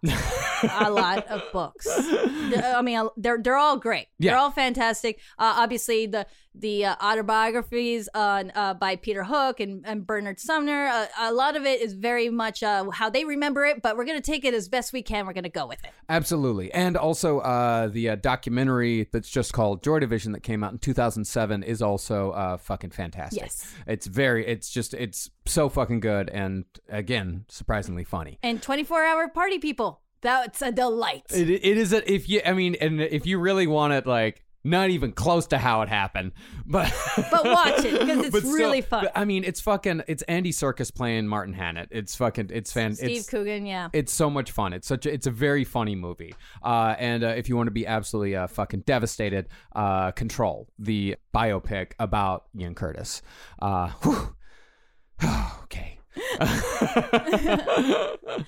a lot of books. I mean, they're they're all great. They're all fantastic. Uh, obviously, the the uh, autobiographies on uh, by Peter Hook and, and Bernard Sumner. Uh, a lot of it is very much uh, how they remember it, but we're gonna take it as best we can. We're gonna go with it. Absolutely. And also, uh, the uh, documentary that's just called Joy Division that came out in 2007 is also uh, fucking fantastic. Yes. It's very, it's just, it's so fucking good. And again, surprisingly funny. And 24 hour party people. That's a delight. It, it is, a, if you, I mean, and if you really want it, like, not even close to how it happened, but But watch it, 'cause it's but still- really fun. I mean, it's fucking. It's Andy Serkis playing Martin Hannett. It's fucking. It's fan. Steve it's, Coogan, yeah. It's so much fun. It's such. A, it's a very funny movie. Uh, and uh, if you want to be absolutely uh, fucking devastated, uh, Control, the biopic about Ian Curtis. Uh, whew. okay.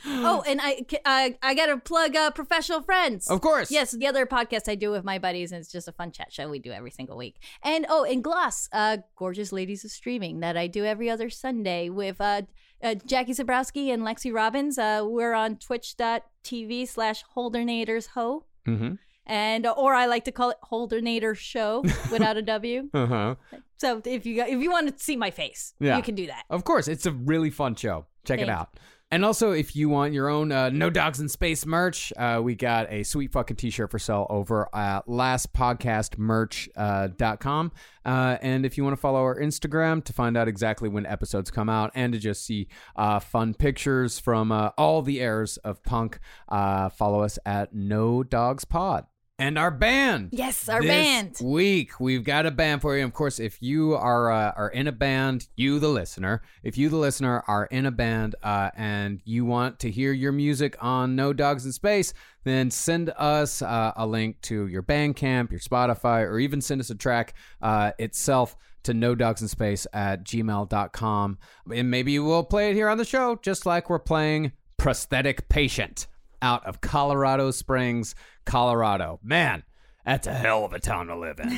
oh, and I I, I got to plug uh, Professional Friends. Of course. Yes, the other podcast I do with my buddies, and it's just a fun chat show we do every single week. And oh, and Gloss, uh, Gorgeous Ladies of Streaming, that I do every other Sunday with uh, uh, Jackie Zebrowski and Lexi Robbins. Uh, we're on twitch.tv slash Holdernators Ho. Mm-hmm. And or I like to call it Holdernator Show without a W. Uh huh. So if you if you want to see my face, Yeah. you can do that. Of course, it's a really fun show. Check it out. And also, if you want your own uh, No Dogs in Space merch, uh, we got a sweet fucking t-shirt for sale over at lastpodcastmerch.com. Uh, .com. uh, and if you want to follow our Instagram to find out exactly when episodes come out and to just see uh, fun pictures from uh, all the eras of punk, uh, follow us at No Dogs Pod. And our band. Yes, our This band. Week we've got a band for you. Of course, if you are uh, are in a band, you the listener, if you the listener are in a band uh, and you want to hear your music on No Dogs in Space, then send us uh, a link to your Bandcamp, your Spotify, or even send us a track uh, itself to no dogs in space at gmail.com. And maybe we'll play it here on the show, just like we're playing Prosthetic Patient out of Colorado Springs, Colorado. Man, that's a hell of a town to live in.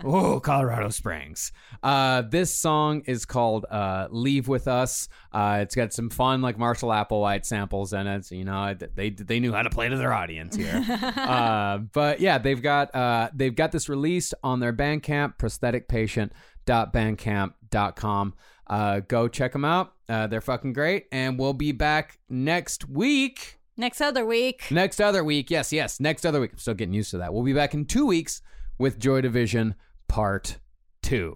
oh, Colorado Springs. Uh, this song is called uh, "Leave with Us." Uh, it's got some fun, like Marshall Applewhite samples in it. So, you know, they they knew how to play to their audience here. uh, but yeah, they've got uh, they've got this released on their Bandcamp, prostheticpatient.bandcamp.com. Uh, go check them out. Uh, they're fucking great, and we'll be back next week. Next other week. Next other week. Yes, yes. Next other week. I'm still getting used to that. We'll be back in two weeks with Joy Division Part 2.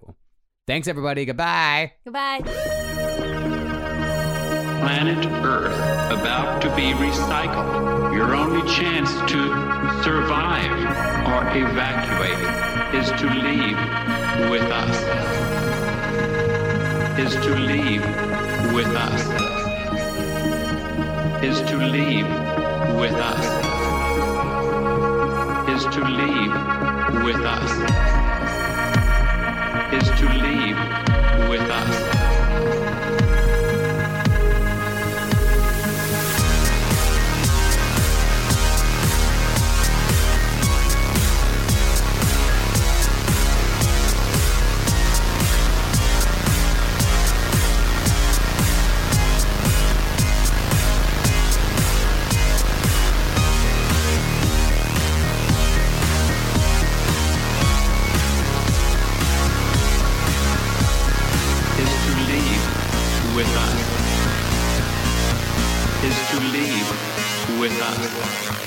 Thanks, everybody. Goodbye. Goodbye. Planet Earth about to be recycled. Your only chance to survive or evacuate is to leave with us. Is to leave with us. Is to leave with us. Is to leave with us. Is to leave with us. Is to leave with us.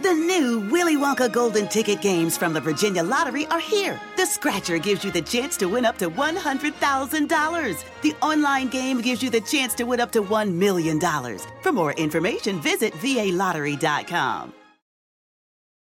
The new Willy Wonka Golden Ticket games from the Virginia Lottery are here. The Scratcher gives you the chance to win up to $100,000. The online game gives you the chance to win up to $1 million. For more information, visit VALottery.com.